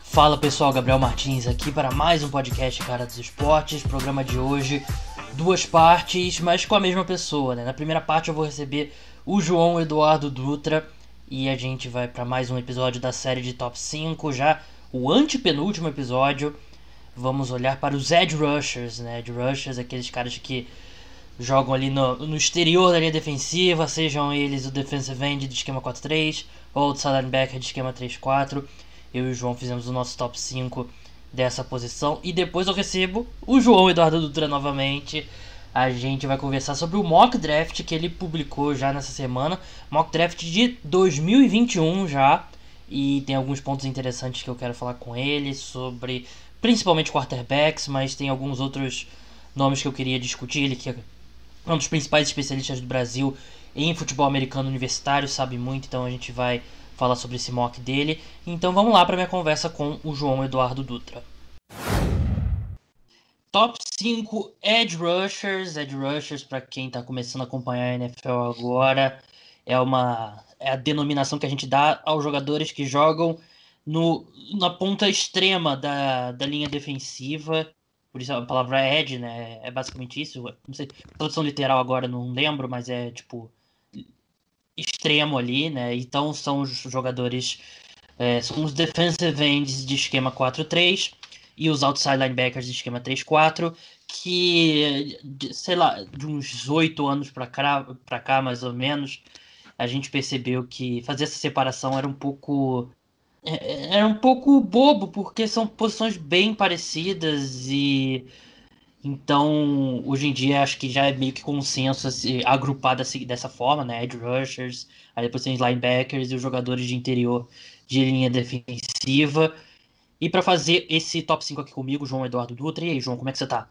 Fala pessoal, Gabriel Martins aqui para mais um podcast Cara dos Esportes. Programa de hoje, duas partes, mas com a mesma pessoa, né? Na primeira parte eu vou receber o João Eduardo Dutra e a gente vai para mais um episódio da série de Top 5, já o antepenúltimo episódio. Vamos olhar para os Edge Rushers, né? Edge Rushers, aqueles caras que jogam ali no, no exterior da linha defensiva, sejam eles o defensive end de esquema 4-3 ou o linebacker de esquema 3-4 eu e o João fizemos o nosso top 5 dessa posição. E depois eu recebo o João Eduardo Dutra novamente. A gente vai conversar sobre o mock draft que ele publicou já nessa semana. Mock draft de 2021 já. E tem alguns pontos interessantes que eu quero falar com ele sobre principalmente quarterbacks, mas tem alguns outros nomes que eu queria discutir. Ele que é um dos principais especialistas do Brasil em futebol americano universitário, sabe muito, então a gente vai falar sobre esse mock dele. Então vamos lá para minha conversa com o João Eduardo Dutra. Top 5 Edge Rushers. Edge Rushers, para quem está começando a acompanhar a NFL agora, é uma é a denominação que a gente dá aos jogadores que jogam no, na ponta extrema da, da linha defensiva. Por isso a palavra edge, né? É basicamente isso. Não sei, tradução literal agora não lembro, mas é tipo extremo ali, né? Então são os jogadores, é, são os defensive ends de esquema 4-3 e os outside linebackers de esquema 3-4, que, sei lá, de uns oito anos para cá, pra cá, mais ou menos, a gente percebeu que fazer essa separação era um pouco é, era um pouco bobo, porque são posições bem parecidas e então, hoje em dia, acho que já é meio que consenso assim, agrupar dessa, dessa forma, né? Edge rushers, aí depois tem os linebackers e os jogadores de interior de linha defensiva. E para fazer esse top 5 aqui comigo, João Eduardo Dutra. E aí, João, como é que você tá?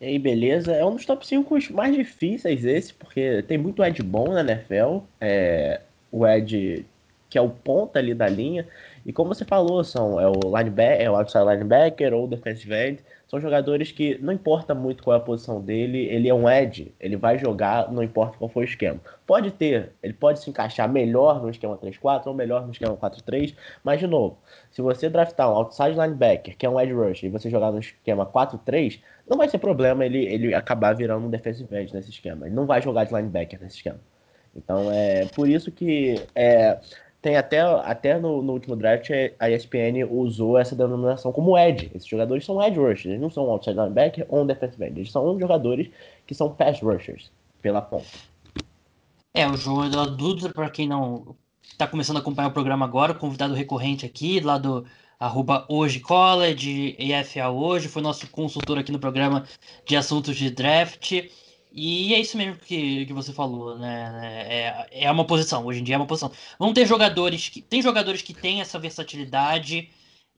E aí, beleza? É um dos top 5 mais difíceis esse, porque tem muito Ed bom na NFL. É, o Ed que é o ponta ali da linha. E como você falou, são é o linebacker, é o outside linebacker ou defensive end são jogadores que não importa muito qual é a posição dele, ele é um edge, ele vai jogar, não importa qual for o esquema. Pode ter, ele pode se encaixar melhor no esquema 3-4 ou melhor no esquema 4-3, mas de novo, se você draftar um outside linebacker, que é um edge rush, e você jogar no esquema 4-3, não vai ser problema ele, ele acabar virando um defensive end nesse esquema. Ele não vai jogar de linebacker nesse esquema. Então é por isso que é, tem até, até no, no, último draft a ESPN usou essa denominação como edge. Esses jogadores são edge rushers, eles não são outside linebacker ou defensive end. Eles são jogadores que são pass rushers pela ponta. É, o Eduardo Dutra, para quem não está começando a acompanhar o programa agora, convidado recorrente aqui, lá do arroba hoje college, EFA hoje, foi nosso consultor aqui no programa de assuntos de draft. E é isso mesmo que, que você falou, né? É, é uma posição, hoje em dia é uma posição. Vão ter jogadores que. Tem jogadores que têm essa versatilidade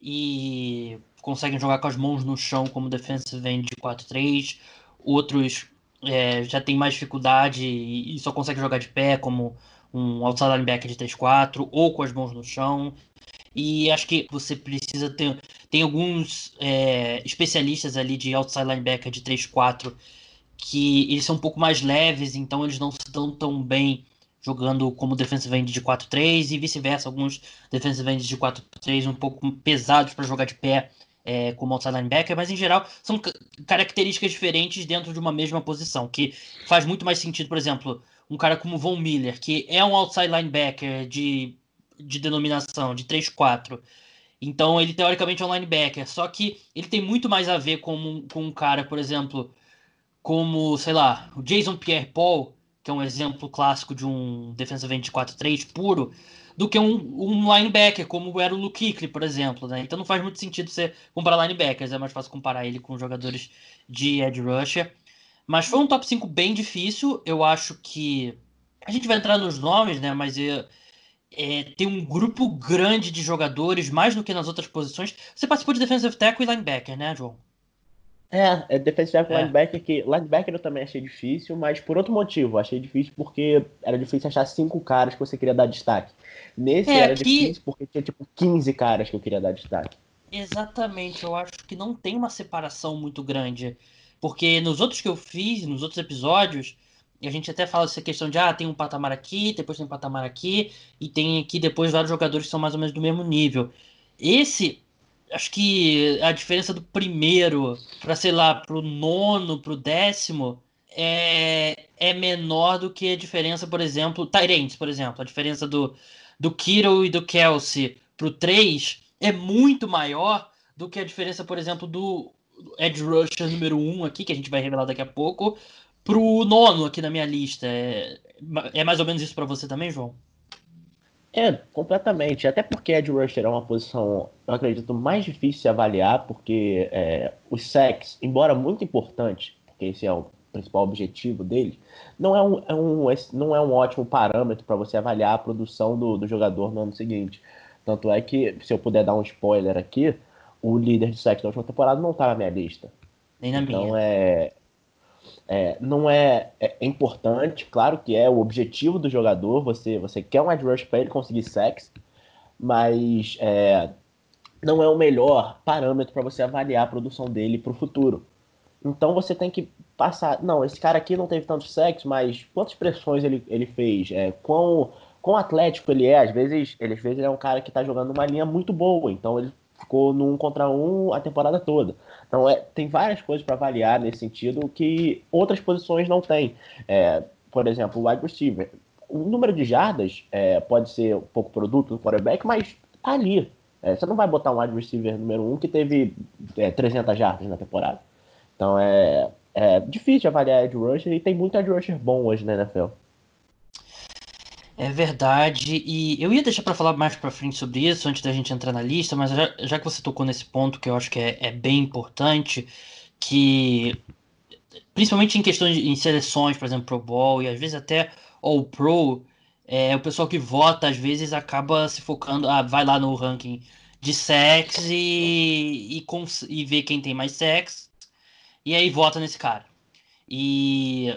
e conseguem jogar com as mãos no chão como defensive end de 4-3. Outros é, já tem mais dificuldade e, só conseguem jogar de pé, como um outside linebacker de 3-4, ou com as mãos no chão. E acho que você precisa ter. Tem alguns é, especialistas ali de outside linebacker de 3-4 que eles são um pouco mais leves, então eles não se dão tão bem jogando como defensive end de 4-3 e vice-versa, alguns defensive ends de 4-3 um pouco pesados para jogar de pé é, como outside linebacker, mas em geral são características diferentes dentro de uma mesma posição, que faz muito mais sentido, por exemplo, um cara como Von Miller, que é um outside linebacker de, de denominação de 3-4, então ele teoricamente é um linebacker, só que ele tem muito mais a ver com, com um cara, por exemplo, como, sei lá, o Jason Pierre-Paul, que é um exemplo clássico de um defensive end de 4-3 puro, do que um, um, linebacker, como era o Luke Kuechly, por exemplo. Né? Então não faz muito sentido você comparar linebackers, é mais fácil comparar ele com jogadores de edge rusher. Mas foi um top 5 bem difícil, eu acho que... A gente vai entrar nos nomes, né, mas... É, é, tem um grupo grande de jogadores, mais do que nas outras posições. Você participou de defensive tackle e linebacker, né, João? É, é defensive é. linebacker que linebacker eu também achei difícil, mas por outro motivo, achei difícil porque era difícil achar cinco caras que você queria dar destaque. Nesse é, era aqui... difícil porque tinha tipo 15 caras que eu queria dar destaque. Exatamente, eu acho que não tem uma separação muito grande, porque nos outros que eu fiz, nos outros episódios, a gente até fala essa questão de, ah, tem um patamar aqui, depois tem um patamar aqui, e tem aqui depois vários jogadores que são mais ou menos do mesmo nível. Esse, acho que a diferença do primeiro para, sei lá, pro nono, pro décimo, é, é menor do que a diferença, por exemplo, Tyrants, por exemplo, a diferença do, do Kittle e do Kelsey pro 3 é muito maior do que a diferença, por exemplo, do Edge Rusher número 1 aqui, que a gente vai revelar daqui a pouco, pro nono aqui na minha lista. É, é mais ou menos isso para você também, João? É, completamente. Até porque Edge Rusher é uma posição, eu acredito, mais difícil de avaliar, porque é, os sacks, embora muito importante, porque esse é o principal objetivo dele, não é um, é um, não é um ótimo parâmetro para você avaliar a produção do, do jogador no ano seguinte. Tanto é que, se eu puder dar um spoiler aqui, o líder de sacks da última temporada não está na minha lista. Nem na então, minha. Então é, é, não é, é, é, importante, claro que é o objetivo do jogador, você, você quer um edge rush para ele conseguir sacks, mas é, não é o melhor parâmetro para você avaliar a produção dele para o futuro. Então você tem que passar, não, esse cara aqui não teve tantos sacks, mas quantas pressões ele, ele fez, é, quão, quão atlético ele é, às vezes, ele, às vezes ele é um cara que está jogando uma linha muito boa, então ele ficou num contra um a temporada toda. Então é, tem várias coisas para avaliar nesse sentido que outras posições não têm. É, por exemplo, o wide receiver. O número de jardas é, pode ser um pouco produto do quarterback, mas tá ali. É, você não vai botar um wide receiver número um que teve 300 é, jardas na temporada. Então é, é difícil avaliar edge rusher e tem muito edge rusher bom hoje na NFL. É verdade, e eu ia deixar para falar mais para frente sobre isso antes da gente entrar na lista, mas já, já que você tocou nesse ponto que eu acho que é, é bem importante, que principalmente em questões de, em seleções, por exemplo, Pro Bowl e às vezes até All Pro, é, o pessoal que vota às vezes acaba se focando, ah, vai lá no ranking de sex e, e, e vê quem tem mais sex e aí vota nesse cara. E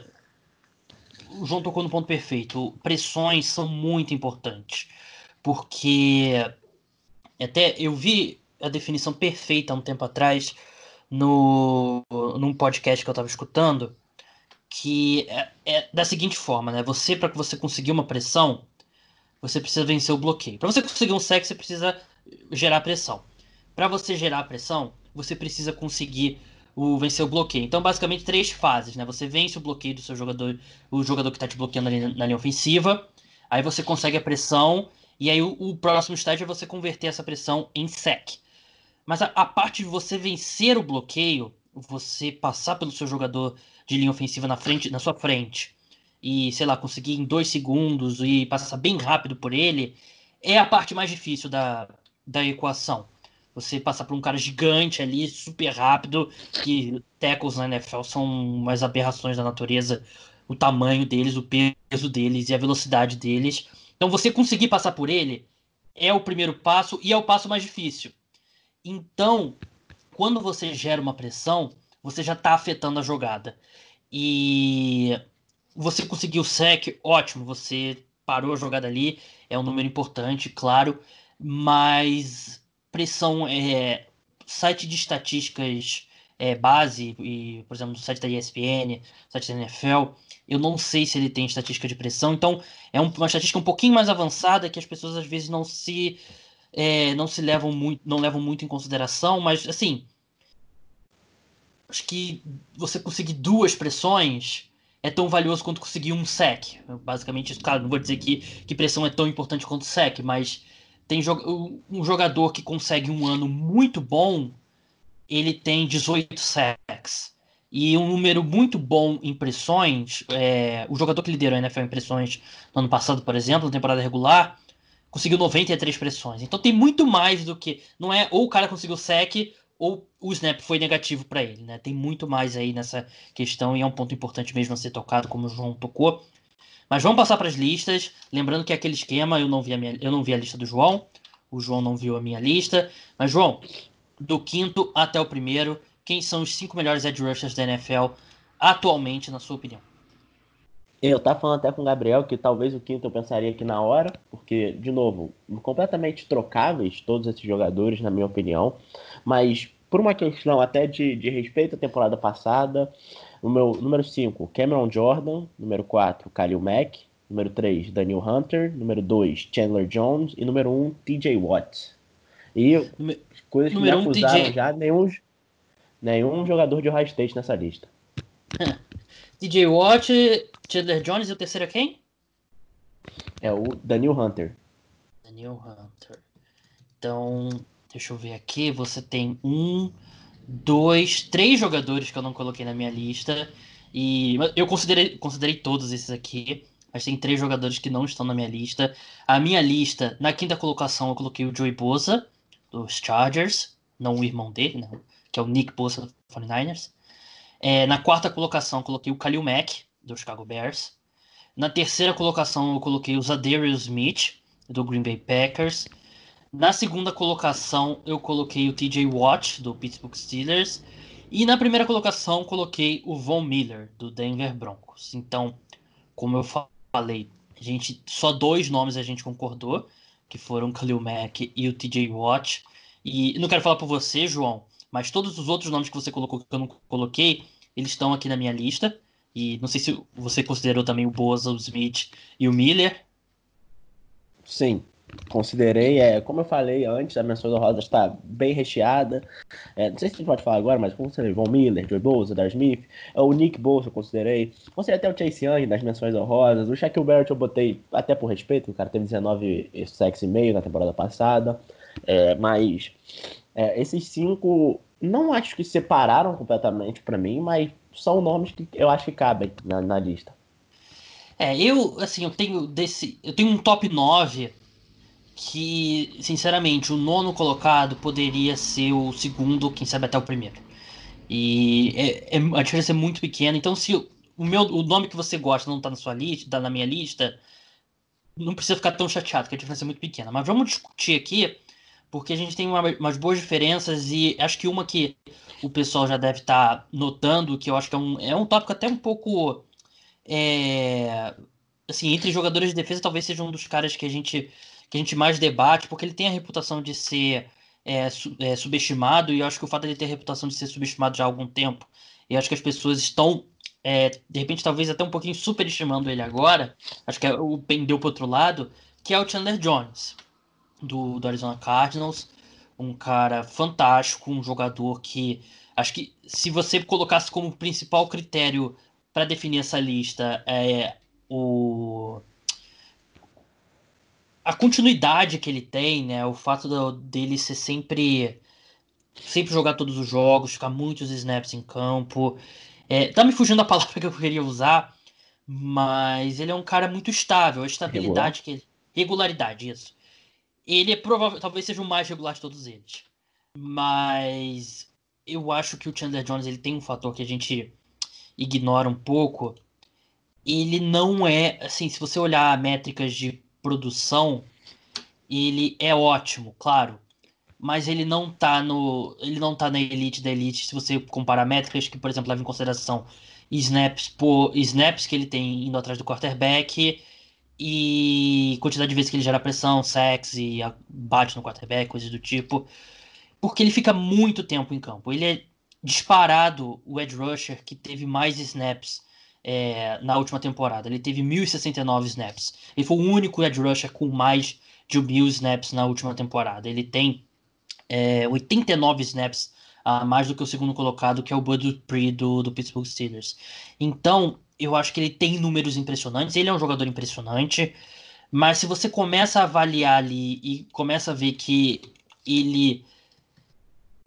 o João tocou no ponto perfeito. Pressões são muito importantes. Porque até eu vi a definição perfeita há um tempo atrás no num podcast que eu estava escutando que é, é, da seguinte forma, né? Você para que você conseguir uma pressão, você precisa vencer o bloqueio. Para você conseguir um sexo, você precisa gerar pressão. Para você gerar pressão, você precisa conseguir o vencer o bloqueio. Então, basicamente, três fases, né? Você vence o bloqueio do seu jogador, o jogador que está te bloqueando ali na linha ofensiva, aí você consegue a pressão, e aí o, o próximo estágio é você converter essa pressão em sec. Mas a, a, parte de você vencer o bloqueio, você passar pelo seu jogador de linha ofensiva na frente, na sua frente, e, sei lá, conseguir em dois segundos e passar bem rápido por ele, é a parte mais difícil da, da equação. Você passar por um cara gigante ali, super rápido, que tackles na NFL são umas aberrações da natureza, o tamanho deles, o peso deles e a velocidade deles. Então você conseguir passar por ele é o primeiro passo e é o passo mais difícil. Então, quando você gera uma pressão, você já está afetando a jogada. E você conseguiu o sec, ótimo, você parou a jogada ali, é um número importante, claro, mas pressão é site de estatísticas é, base, e, por exemplo, no site da ESPN, site da NFL, eu não sei se ele tem estatística de pressão, então é uma estatística um pouquinho mais avançada que as pessoas às vezes não se é, não se levam muito, não levam muito em consideração, mas assim, acho que você conseguir duas pressões é tão valioso quanto conseguir um sec. Basicamente, claro, não vou dizer que, que pressão é tão importante quanto sec, mas tem um jogador que consegue um ano muito bom, ele tem 18 sacks. E um número muito bom em pressões, é, o jogador que liderou a NFL em pressões no ano passado, por exemplo, na temporada regular, conseguiu 93 pressões. Então tem muito mais do que. Não é ou o cara conseguiu sec ou o snap foi negativo para ele. Né? Tem muito mais aí nessa questão e é um ponto importante mesmo a ser tocado, como o João tocou. Mas vamos passar para as listas. Lembrando que é aquele esquema, eu não, vi a minha, eu não vi a lista do João, o João não viu a minha lista. Mas, João, do quinto até o primeiro, quem são os cinco melhores edge rushers da NFL atualmente, na sua opinião? Eu tava falando até com o Gabriel que talvez o quinto eu pensaria aqui na hora, porque, de novo, completamente trocáveis todos esses jogadores, na minha opinião, mas por uma questão até de, de respeito à temporada passada, O meu número 5, Cameron Jordan. Número 4, Khalil Mack. Número 3, Daniel Hunter. Número 2, Chandler Jones. E número 1, TJ Watt. E coisas que número me acusaram um, já, nenhum, nenhum jogador de Ohio State nessa lista. TJ Watt, Chandler Jones e o terceiro é quem? É o Daniel Hunter. Daniel Hunter. Então, deixa eu ver aqui. Você tem um, dois, três jogadores que eu não coloquei na minha lista. E eu considerei, considerei todos esses aqui. Mas tem três jogadores que não estão na minha lista. A minha lista, na quinta colocação, eu coloquei o Joey Bosa, dos Chargers. Não o irmão dele, não, que é o Nick Bosa do 49ers. É, na quarta colocação, eu coloquei o Khalil Mack, do Chicago Bears. Na terceira colocação, eu coloquei o Zadarius Smith, do Green Bay Packers. Na segunda colocação, eu coloquei o TJ Watt, do Pittsburgh Steelers. E na primeira colocação, coloquei o Von Miller, do Denver Broncos. Então, como eu falei, a gente, só dois nomes a gente concordou, que foram Khalil Mack e o TJ Watt. E não quero falar por você, João, mas todos os outros nomes que você colocou que eu não coloquei, eles estão aqui na minha lista. E não sei se você considerou também o Boza, o Smith e o Miller. Sim, considerei, é, como eu falei antes, a menção da Rosa está bem recheada. É, não sei se a gente pode falar agora, mas considerei Von Miller, Joey Bosa, Dar Smith, é, o Nick Bosa eu considerei. Considerei até o Chase Young das menções honrosas. O Shaquille Barrett eu botei até por respeito, o cara teve 19 sacks e meio na temporada passada. É, mas é, esses cinco não acho que separaram completamente para mim, mas são nomes que eu acho que cabem na, na lista. É, eu, assim, eu tenho desse. Eu tenho um top 9 que, sinceramente, o nono colocado poderia ser o segundo, quem sabe até o primeiro. E é, é, a diferença é muito pequena. Então, se o, meu, o nome que você gosta não está na sua lista, tá na minha lista, não precisa ficar tão chateado, que a diferença é muito pequena. Mas vamos discutir aqui, porque a gente tem uma, umas boas diferenças e acho que uma que o pessoal já deve estar tá notando, que eu acho que é um, é um tópico até um pouco. É, assim, entre jogadores de defesa, talvez seja um dos caras que a gente que a gente mais debate, porque ele tem a reputação de ser é, su é, subestimado, e eu acho que o fato de ele ter a reputação de ser subestimado já há algum tempo, e acho que as pessoas estão, é, de repente, talvez até um pouquinho superestimando ele agora, acho que é, o pendeu para outro lado, que é o Chandler Jones, do, do Arizona Cardinals, um cara fantástico, um jogador que acho que se você colocasse como principal critério para definir essa lista é o a continuidade que ele tem, né? O fato do, dele ser sempre sempre jogar todos os jogos, ficar muitos snaps em campo. É, tá me fugindo a palavra que eu queria usar, mas ele é um cara muito estável, a estabilidade Regular. que ele, regularidade isso. Ele é provável, talvez seja o mais regular de todos eles. Mas eu acho que o Chandler Jones ele tem um fator que a gente ignora um pouco. Ele não é, assim, se você olhar métricas de produção, ele é ótimo, claro. Mas ele não tá no. Ele não tá na elite da elite. Se você comparar métricas que, por exemplo, leva em consideração snaps por snaps que ele tem indo atrás do quarterback e quantidade de vezes que ele gera pressão, sex e bate no quarterback, coisas do tipo. Porque ele fica muito tempo em campo. Ele é disparado o edge rusher que teve mais snaps é, na última temporada. Ele teve 1.069 snaps. Ele foi o único edge rusher com mais de 1.000 snaps na última temporada. Ele tem é, 89 snaps a mais do que o segundo colocado, que é o Bud Dupree do, do Pittsburgh Steelers. Então, eu acho que ele tem números impressionantes. Ele é um jogador impressionante. Mas se você começa a avaliar ali e começa a ver que ele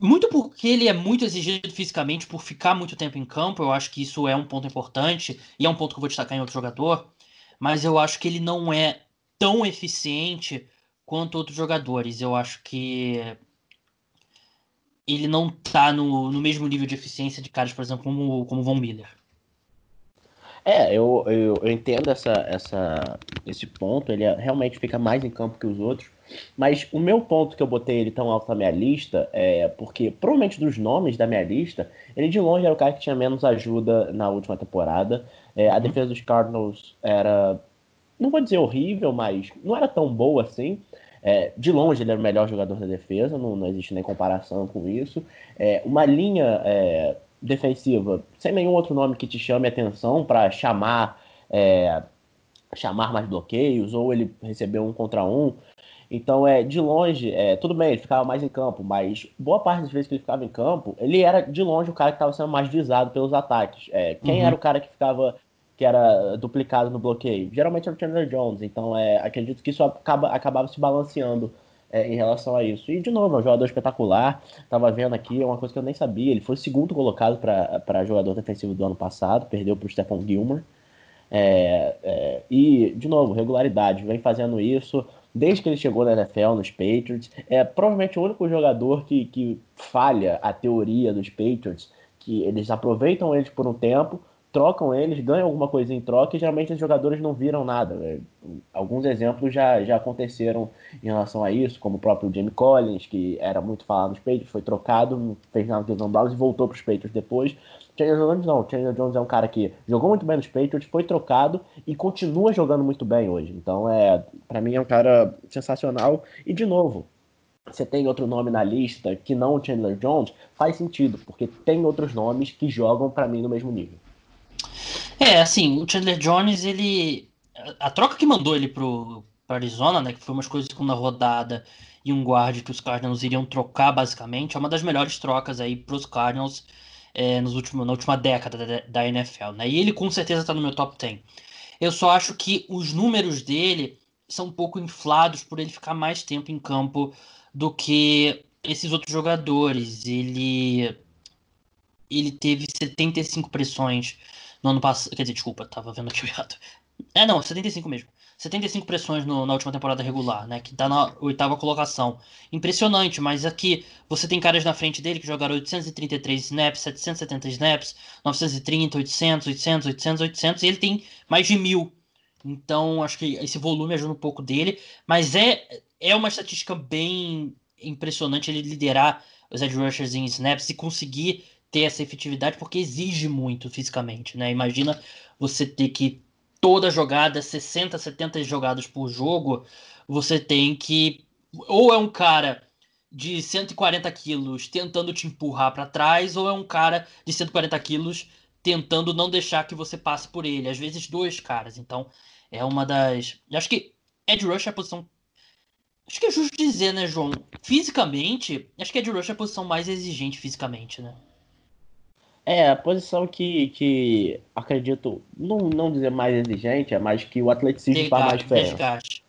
muito porque ele é muito exigido fisicamente por ficar muito tempo em campo, eu acho que isso é um ponto importante e é um ponto que eu vou destacar em outro jogador, mas eu acho que ele não é tão eficiente quanto outros jogadores. Eu acho que ele não tá no, no mesmo nível de eficiência de caras, por exemplo, como, como Von Miller. É, eu, eu, eu entendo essa, essa, esse ponto, ele realmente fica mais em campo que os outros. Mas o meu ponto que eu botei ele tão alto na minha lista é porque, provavelmente dos nomes da minha lista, ele de longe era o cara que tinha menos ajuda na última temporada. É, a uhum. defesa dos Cardinals era, não vou dizer horrível, mas não era tão boa assim. É, de longe ele era o melhor jogador da defesa, não, não existe nem comparação com isso. É, uma linha é, defensiva, sem nenhum outro nome que te chame atenção para chamar é, chamar mais bloqueios ou ele receber um contra um. Então, é, de longe, é, tudo bem, ele ficava mais em campo, mas boa parte das vezes que ele ficava em campo, ele era de longe o cara que estava sendo mais visado pelos ataques. É, quem uhum. era o cara que ficava que era duplicado no bloqueio? Geralmente era o Chandler Jones, então é, acredito que isso acaba, acabava se balanceando é, em relação a isso. E, de novo, é um jogador espetacular. Tava vendo aqui, é uma coisa que eu nem sabia. Ele foi segundo colocado para jogador defensivo do ano passado, perdeu para o Stephon Gilmore. É, é, e, de novo, regularidade, vem fazendo isso desde que ele chegou na NFL, nos Patriots. É provavelmente o único jogador que, que falha a teoria dos Patriots, que eles aproveitam eles por um tempo, trocam eles, ganham alguma coisa em troca e geralmente os jogadores não viram nada. É, alguns exemplos já, já aconteceram em relação a isso, como o próprio Jamie Collins, que era muito falado nos Patriots, foi trocado, fez nada com os Browns e voltou para os Patriots depois. Chandler Jones não, Chandler Jones é um cara que jogou muito bem nos Patriots, foi trocado e continua jogando muito bem hoje. Então, é, para mim é um cara sensacional e de novo, você tem outro nome na lista que não o Chandler Jones, faz sentido, porque tem outros nomes que jogam para mim no mesmo nível. É, assim, o Chandler Jones, ele. A troca que mandou ele pro, pro Arizona, né? Que foi umas coisas de segunda rodada e um guarde que os Cardinals iriam trocar, basicamente, é uma das melhores trocas aí pros Cardinals é, nos últimos, na última década da, da NFL, né? E ele com certeza tá no meu top 10. Eu só acho que os números dele são um pouco inflados por ele ficar mais tempo em campo do que esses outros jogadores. Ele ele teve 75 pressões no ano passado. Quer dizer, desculpa, tava vendo aqui errado. É, não, 75 mesmo. 75 pressões no, na última temporada regular, né? Que tá na oitava colocação. Impressionante, mas aqui você tem caras na frente dele que jogaram 833 snaps, 770 snaps, 930, 800, 800, 800, 800, e ele tem mais de mil. Então, acho que esse volume ajuda um pouco dele, mas é, é uma estatística bem impressionante ele liderar os edge rushers em snaps e conseguir ter essa efetividade, porque exige muito fisicamente, né? Imagina você ter que toda jogada, 60, 70 jogadas por jogo, você tem que ou é um cara de 140 quilos tentando te empurrar para trás, ou é um cara de 140 quilos tentando não deixar que você passe por ele. Às vezes dois caras. Então é uma das. Acho que Ed Rush é a posição. Acho que é justo dizer, né, João? Fisicamente, acho que Ed Rush é a posição mais exigente fisicamente, né? É, a posição que, que acredito, não, não dizer mais exigente, é mais que o atleticismo faz mais diferença. Desgaste.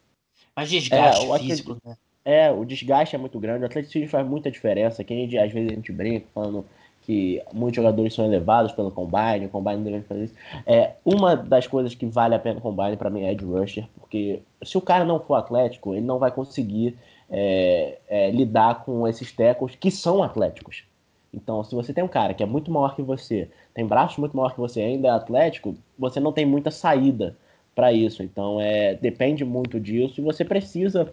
Mais desgaste é, físico, né? É, o desgaste é muito grande, o atleticismo faz muita diferença. Quem às vezes a gente brinca falando que muitos jogadores são elevados pelo combine, o combine não deve fazer isso. É, uma das coisas que vale a pena o combine para mim é Ed Rusher, porque se o cara não for atlético, ele não vai conseguir é, é, lidar com esses tecos que são atléticos. Então, se você tem um cara que é muito maior que você, tem braços muito maior que você, ainda é atlético, você não tem muita saída para isso. Então, é, depende muito disso e você precisa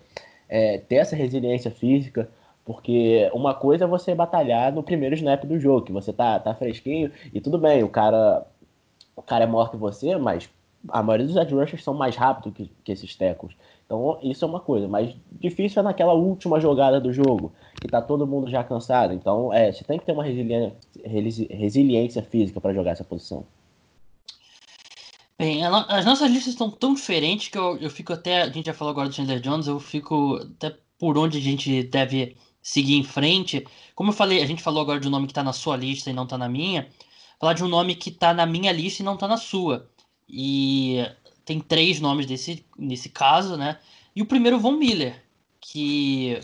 é, ter essa resiliência física, porque uma coisa é você batalhar no primeiro snap do jogo, que você tá, tá fresquinho e tudo bem, o cara, o cara é maior que você, mas a maioria dos edge rushers são mais rápidos que, que esses tecos. Então, isso é uma coisa, mas difícil é naquela última jogada do jogo, que tá todo mundo já cansado. Então, é, você tem que ter uma resiliência, física para jogar essa posição. Bem, as nossas listas estão tão diferentes que eu, eu fico até. A gente já falou agora do Chandler Jones, eu fico até por onde a gente deve seguir em frente. Como eu falei, a gente falou agora de um nome que está na sua lista e não está na minha. Falar de um nome que está na minha lista e não está na sua. E tem três nomes desse, nesse caso, né? E o primeiro, Von Miller, que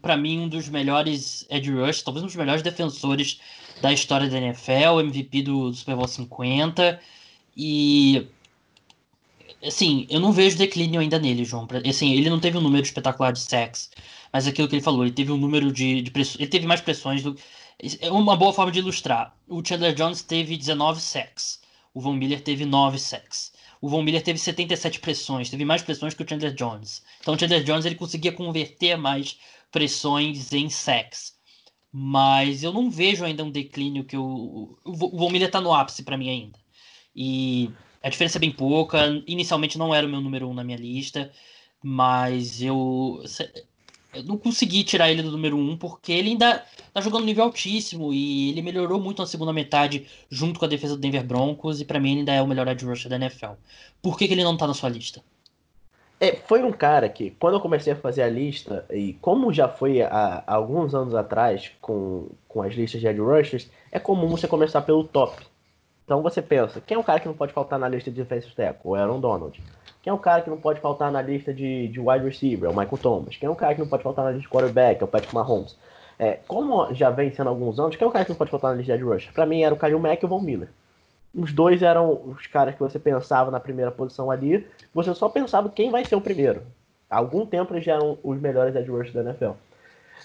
para mim um dos melhores edge rush, talvez um dos melhores defensores da história da NFL, MVP do Super Bowl 50. E assim, eu não vejo declínio ainda nele, João. Assim, ele não teve um número espetacular de sacks, mas aquilo que ele falou, ele teve um número de, de ele teve mais pressões do é uma boa forma de ilustrar. O Chandler Jones teve 19 sacks. O Von Miller teve 9 sacks o Von Miller teve 77 pressões, teve mais pressões que o Chandler Jones. Então o Chandler Jones ele conseguia converter mais pressões em sacks. Mas eu não vejo ainda um declínio que o, o Von Miller tá no ápice para mim ainda. E a diferença é bem pouca. Inicialmente não era o meu número um na minha lista, mas eu eu não consegui tirar ele do número 1 porque ele ainda tá jogando nível altíssimo e ele melhorou muito na segunda metade junto com a defesa do Denver Broncos e para mim ele ainda é o melhor edge rusher da NFL. Por que, que ele não tá na sua lista? É, foi um cara que, quando eu comecei a fazer a lista, e como já foi há, há alguns anos atrás com, com as listas de edge rushers, é comum você começar pelo top. Então você pensa, quem é o cara que não pode faltar na lista de defensive tackle? O Aaron Donald. Quem é o cara que não pode faltar na lista de, de wide receiver? É o Michael Thomas. Quem é o cara que não pode faltar na lista de quarterback? É o Patrick Mahomes. É, como já vem sendo alguns anos, quem é o cara que não pode faltar na lista de rusher? Pra mim era o Kyle Mack e o Von Miller. Os dois eram os caras que você pensava na primeira posição ali. Você só pensava quem vai ser o primeiro. Há algum tempo eles já eram os melhores edge rushers da NFL.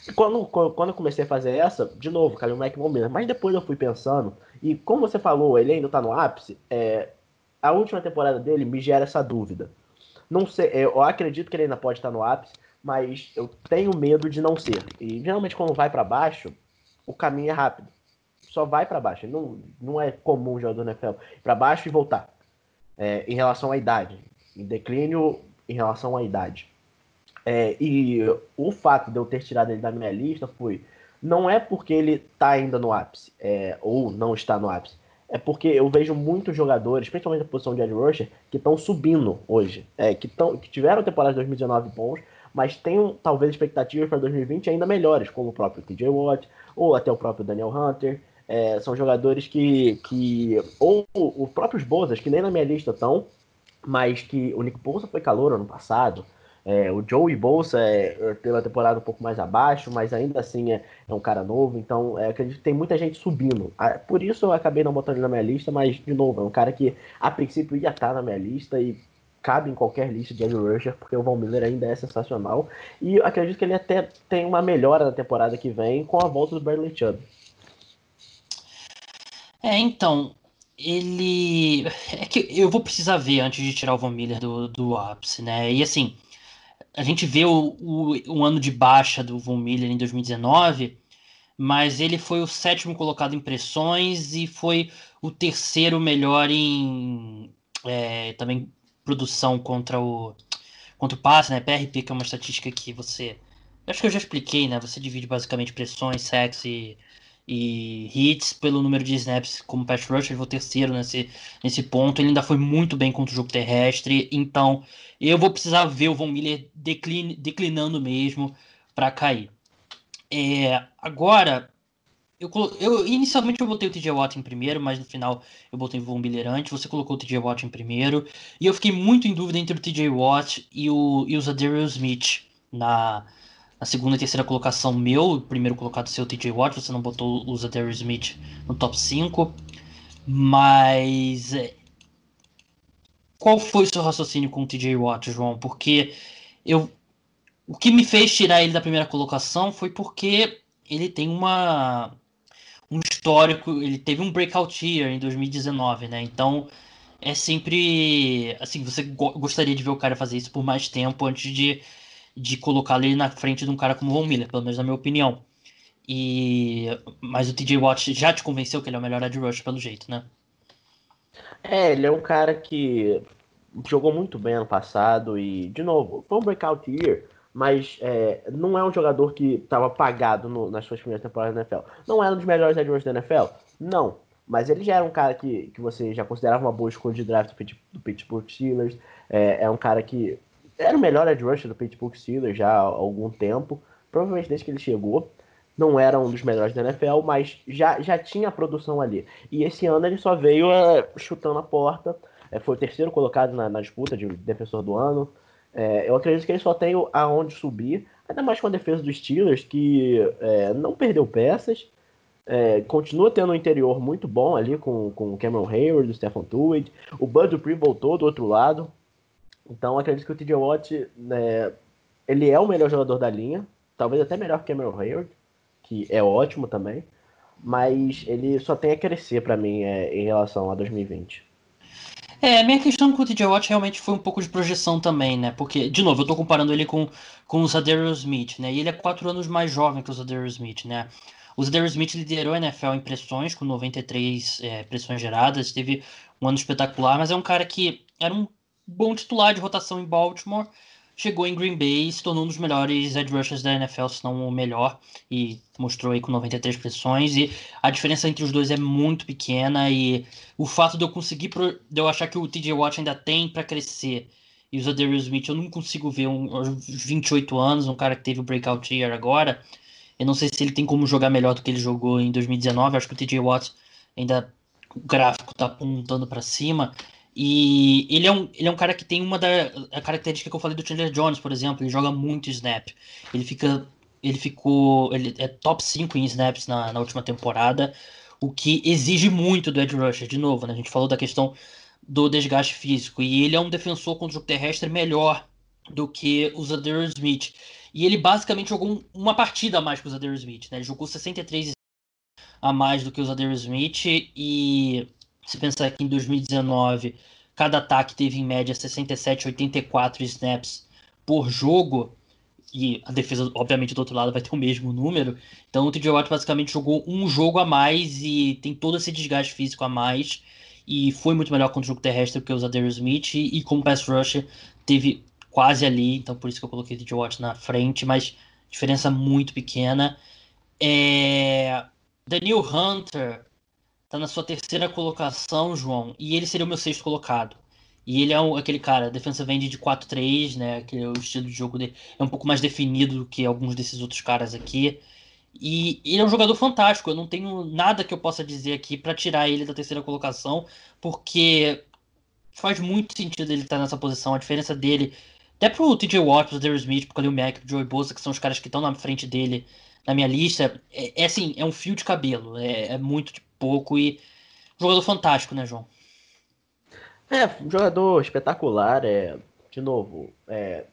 E quando, quando eu comecei a fazer essa, de novo, Kalil Mack Miller, mas depois eu fui pensando, e como você falou, ele ainda tá no ápice, é, a última temporada dele me gera essa dúvida. Não sei, eu acredito que ele ainda pode estar no ápice, mas eu tenho medo de não ser. E geralmente quando vai para baixo, o caminho é rápido só vai para baixo. Não, não é comum jogador na NFL para baixo e voltar. É, em relação à idade. Em declínio em relação à idade. É, e o fato de eu ter tirado ele da minha lista foi. Não é porque ele está ainda no ápice, é, ou não está no ápice. É porque eu vejo muitos jogadores, principalmente na posição de Ed rusher, que estão subindo hoje. É, que, tão, que tiveram temporada de 2019 bons, mas tem talvez expectativas para 2020 ainda melhores, como o próprio TJ Watt, ou até o próprio Daniel Hunter. É, são jogadores que, que. Ou os próprios Bozas, que nem na minha lista estão, mas que o Nick Bolsa foi calor ano passado. É, o Joey Bolsa é, teve a temporada um pouco mais abaixo, mas ainda assim é, é um cara novo, então é, acredito que tem muita gente subindo. Ah, por isso eu acabei não botando ele na minha lista, mas de novo, é um cara que a princípio ia estar na minha lista e cabe em qualquer lista de Edge Rusher, porque o Von Miller ainda é sensacional. E acredito que ele até tem uma melhora na temporada que vem com a volta do Bradley Chubb. É, então, ele. É que eu vou precisar ver antes de tirar o Von Miller do, do ápice, né? E assim, a gente vê o, o, o ano de baixa do Von Miller em 2019, mas ele foi o sétimo colocado em pressões e foi o terceiro melhor em é, também produção contra o contra o passe, né? PRP, que é uma estatística que você. Acho que eu já expliquei, né? Você divide basicamente pressões, sexo e e hits pelo número de snaps como pass rush, ele foi terceiro nesse, nesse ponto. Ele ainda foi muito bem contra o jogo terrestre, então eu vou precisar ver o Von Miller decline, declinando mesmo para cair. É, agora, eu, eu, inicialmente eu botei o TJ Watt em primeiro, mas no final eu botei o Von Miller antes. Você colocou o TJ Watt em primeiro. E eu fiquei muito em dúvida entre o TJ Watt e o, e o Zadarius Smith na, na segunda e terceira colocação meu, o primeiro colocado seu TJ Watt, você não botou o Zadarius Smith no top 5, mas é, qual foi o seu raciocínio com o TJ Watt, João? Porque eu o que me fez tirar ele da primeira colocação foi porque ele tem uma um histórico, ele teve um breakout year em 2019, né? Então é sempre assim, você go gostaria de ver o cara fazer isso por mais tempo antes de de colocá-lo na frente de um cara como o Von Miller, pelo menos na minha opinião. E mas o TJ Watt já te convenceu que ele é o melhor edge rush pelo jeito, né? É, ele é um cara que jogou muito bem ano passado e de novo foi um breakout year, mas é, não é um jogador que estava apagado no, nas suas primeiras temporadas da NFL. Não era um dos melhores edge rushers da NFL, não. Mas ele já era um cara que, que você já considerava uma boa escolha de draft do Pittsburgh Steelers. É, é um cara que era o melhor edge rusher do Pittsburgh Steelers já há algum tempo, provavelmente desde que ele chegou. Não era um dos melhores da NFL, mas já, já tinha a produção ali. E esse ano ele só veio é, chutando a porta. É, foi o terceiro colocado na, na disputa de defensor do ano. É, eu acredito que ele só tem aonde subir, ainda mais com a defesa dos Steelers, que é, não perdeu peças, é, continua tendo um interior muito bom ali com, com o Cameron Hayward, o Stephen Tuitt, o Bud Dupree voltou do outro lado, então acredito que o TJ Watt, né, ele é o melhor jogador da linha, talvez até melhor que Cameron Hayward, que é ótimo também, mas ele só tem a crescer para mim é, em relação a 2020. É, minha questão com o TJ Watt realmente foi um pouco de projeção também, né? Porque, de novo, eu tô comparando ele com, com o Zadarius Smith, né? E ele é quatro anos mais jovem que o Zadarius Smith, né? O Zadarius Smith liderou a NFL em pressões, com 93 é, pressões geradas, teve um ano espetacular, mas é um cara que era um bom titular de rotação em Baltimore. chegou em Green Bay se tornou um dos melhores edge rushers da NFL, se não o melhor, e mostrou aí com 93 pressões, e a diferença entre os dois é muito pequena, e o fato de eu conseguir, pro, de eu achar que o TJ Watt ainda tem para crescer, e o Zadarius Smith, eu não consigo ver um, aos 28 anos, um cara que teve o breakout year agora, eu não sei se ele tem como jogar melhor do que ele jogou em 2019, acho que o TJ Watt ainda, o gráfico tá apontando para cima, e ele é um, ele é um cara que tem uma da a característica que eu falei do Chandler Jones, por exemplo, ele joga muito snap. Ele fica ele ficou ele é top 5 em snaps na, na última temporada, o que exige muito do Ed rusher. De novo, né? A gente falou da questão do desgaste físico e ele é um defensor contra o terrestre melhor do que o Zadar Smith. E ele basicamente jogou uma partida a mais que o Zadar Smith, né? Ele jogou 63 a mais do que o Zadar Smith e se pensar que em 2019 cada ataque teve em média 67, 84 snaps por jogo, e a defesa, obviamente, do outro lado vai ter o mesmo número. Então o TJ Watt basicamente jogou um jogo a mais e tem todo esse desgaste físico a mais. E foi muito melhor contra o jogo terrestre do que o Zadarius Smith. E, e como pass rusher, teve quase ali. Então por isso que eu coloquei o TJ Watt na frente. Mas diferença muito pequena. É... Daniel Hunter tá na sua terceira colocação, João, e ele seria o meu sexto colocado. E ele é um, aquele cara, defensive end de 4-3, né? Que é o estilo de jogo dele é um pouco mais definido do que alguns desses outros caras aqui. E ele é um jogador fantástico. Eu não tenho nada que eu possa dizer aqui para tirar ele da terceira colocação, porque faz muito sentido ele estar nessa posição. A diferença dele, até pro TJ Watt, pro Darius Smith, pro Khalil Mack, pro Joey Bosa, que são os caras que estão na frente dele na minha lista, é, é assim, é um fio de cabelo. É, é muito tipo, pouco e jogador fantástico, né, João? É, um jogador espetacular, é, de novo, é,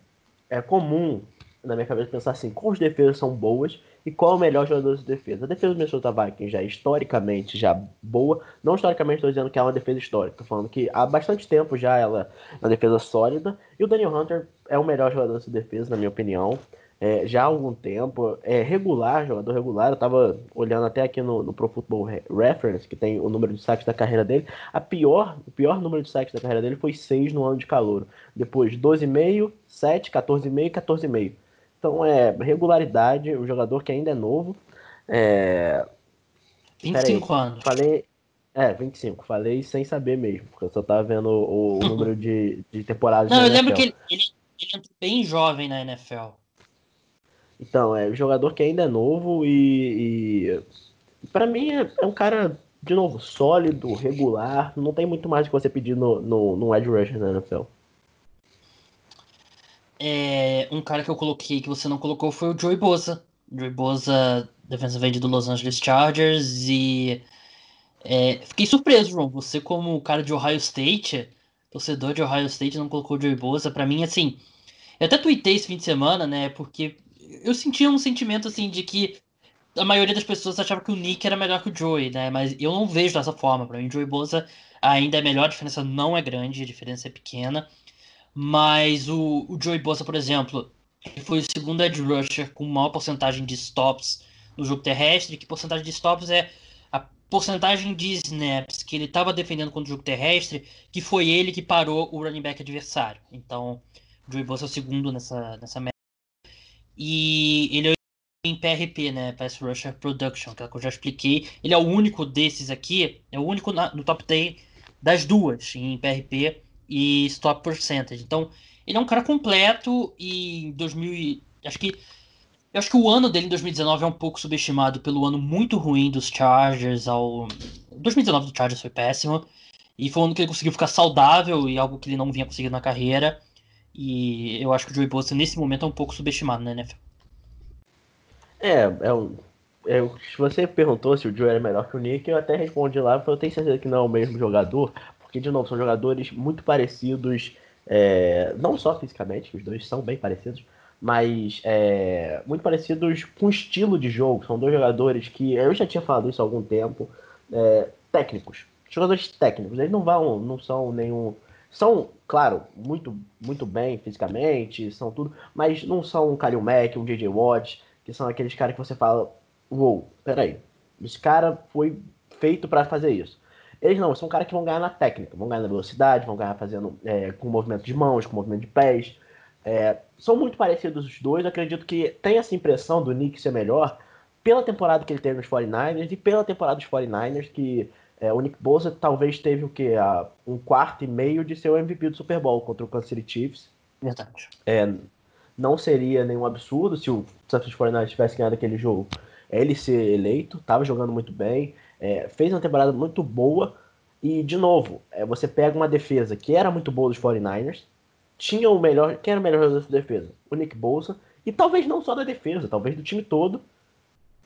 é comum na minha cabeça pensar assim, quais defesas são boas e qual é o melhor jogador de defesa. A defesa do Minnesota Vikings já é historicamente já boa, não historicamente estou dizendo que é uma defesa histórica, estou falando que há bastante tempo já ela é uma defesa sólida, e o Daniel Hunter é o melhor jogador de defesa, na minha opinião é, já há algum tempo. É regular, jogador regular. Eu tava olhando até aqui no, no Pro Football Reference, que tem o número de saques da carreira dele. A pior, o pior número de saques da carreira dele foi 6 no ano de calor. Depois 12,5, 7, 14,5 e 14,5. Então é regularidade, o jogador que ainda é novo. É... 25 anos. Falei. É, 25. Falei sem saber mesmo, porque eu só tava vendo o, o número de, de temporadas. Não, eu lembro que ele, ele, ele entrou bem jovem na NFL. Então, é um jogador que ainda é novo e, e para mim é, é, um cara, de novo, sólido, regular. Não tem muito mais que você pedir no, no, no Edge Rusher na NFL. É, um cara que eu coloquei que você não colocou foi o Joey Bosa. Joey Bosa, defensive end do Los Angeles Chargers. E é, fiquei surpreso, João. Você, como cara de Ohio State, torcedor de Ohio State, não colocou o Joey Bosa. Pra mim, assim. Eu até tuitei esse fim de semana, né? Porque eu sentia um sentimento assim de que a maioria das pessoas achava que o Nick era melhor que o Joey, né? Mas eu não vejo dessa forma. Para mim, o Joey Bosa ainda é melhor, a diferença não é grande, a diferença é pequena. Mas o, o Joey Bosa, por exemplo, ele foi o segundo edge rusher com maior porcentagem de stops no jogo terrestre. Que porcentagem de stops é a porcentagem de snaps que ele estava defendendo contra o jogo terrestre, que foi ele que parou o running back adversário. Então, o Joey Bosa é o segundo nessa, nessa. E ele é em PRP, né? Pass Rusher Production, que, é que eu já expliquei. Ele é o único desses aqui, é o único na, no top 10 das duas, em PRP e Stop Percentage. Então, ele é um cara completo e em 2000. Acho que. Eu acho que o ano dele em 2019 é um pouco subestimado pelo ano muito ruim dos Chargers. Ao... 2019 do Chargers foi péssimo. E foi um ano que ele conseguiu ficar saudável e algo que ele não vinha conseguindo na carreira. E eu acho que o Joey Bosa nesse momento é um pouco subestimado na NFL. É, é um. É, se você perguntou se o Joe era melhor que o Nick, eu até respondi lá, eu tenho certeza que não é o mesmo jogador, porque, de novo, são jogadores muito parecidos, é, não só fisicamente, que os dois são bem parecidos, mas é, muito parecidos com estilo de jogo. São dois jogadores que, eu já tinha falado isso há algum tempo, é, técnicos. Jogadores técnicos, eles não vão, não são nenhum são, claro, muito, muito bem fisicamente, são tudo, mas não são um Kalil Mack, um JJ Watt, que são aqueles caras que você fala, uou, wow, peraí, esse cara foi feito para fazer isso. Eles não, são caras que vão ganhar na técnica, vão ganhar na velocidade, vão ganhar fazendo é, com movimento de mãos, com movimento de pés. É, são muito parecidos os dois. Eu acredito que tem essa impressão do Nick ser melhor pela temporada que ele teve nos 49ers e pela temporada dos 49ers, que é, o Nick Bosa talvez teve o quê? A, um quarto e meio de ser o MVP do Super Bowl contra o Kansas City Chiefs. Verdade. É, não seria nenhum absurdo se o San Francisco 49ers tivesse ganhado aquele jogo. Ele ser eleito, estava jogando muito bem, é, fez uma temporada muito boa. E, de novo, é, você pega uma defesa que era muito boa dos 49ers, tinha o melhor. Quem era o melhor jogador da defesa? O Nick Bolsa. E talvez não só da defesa, talvez do time todo.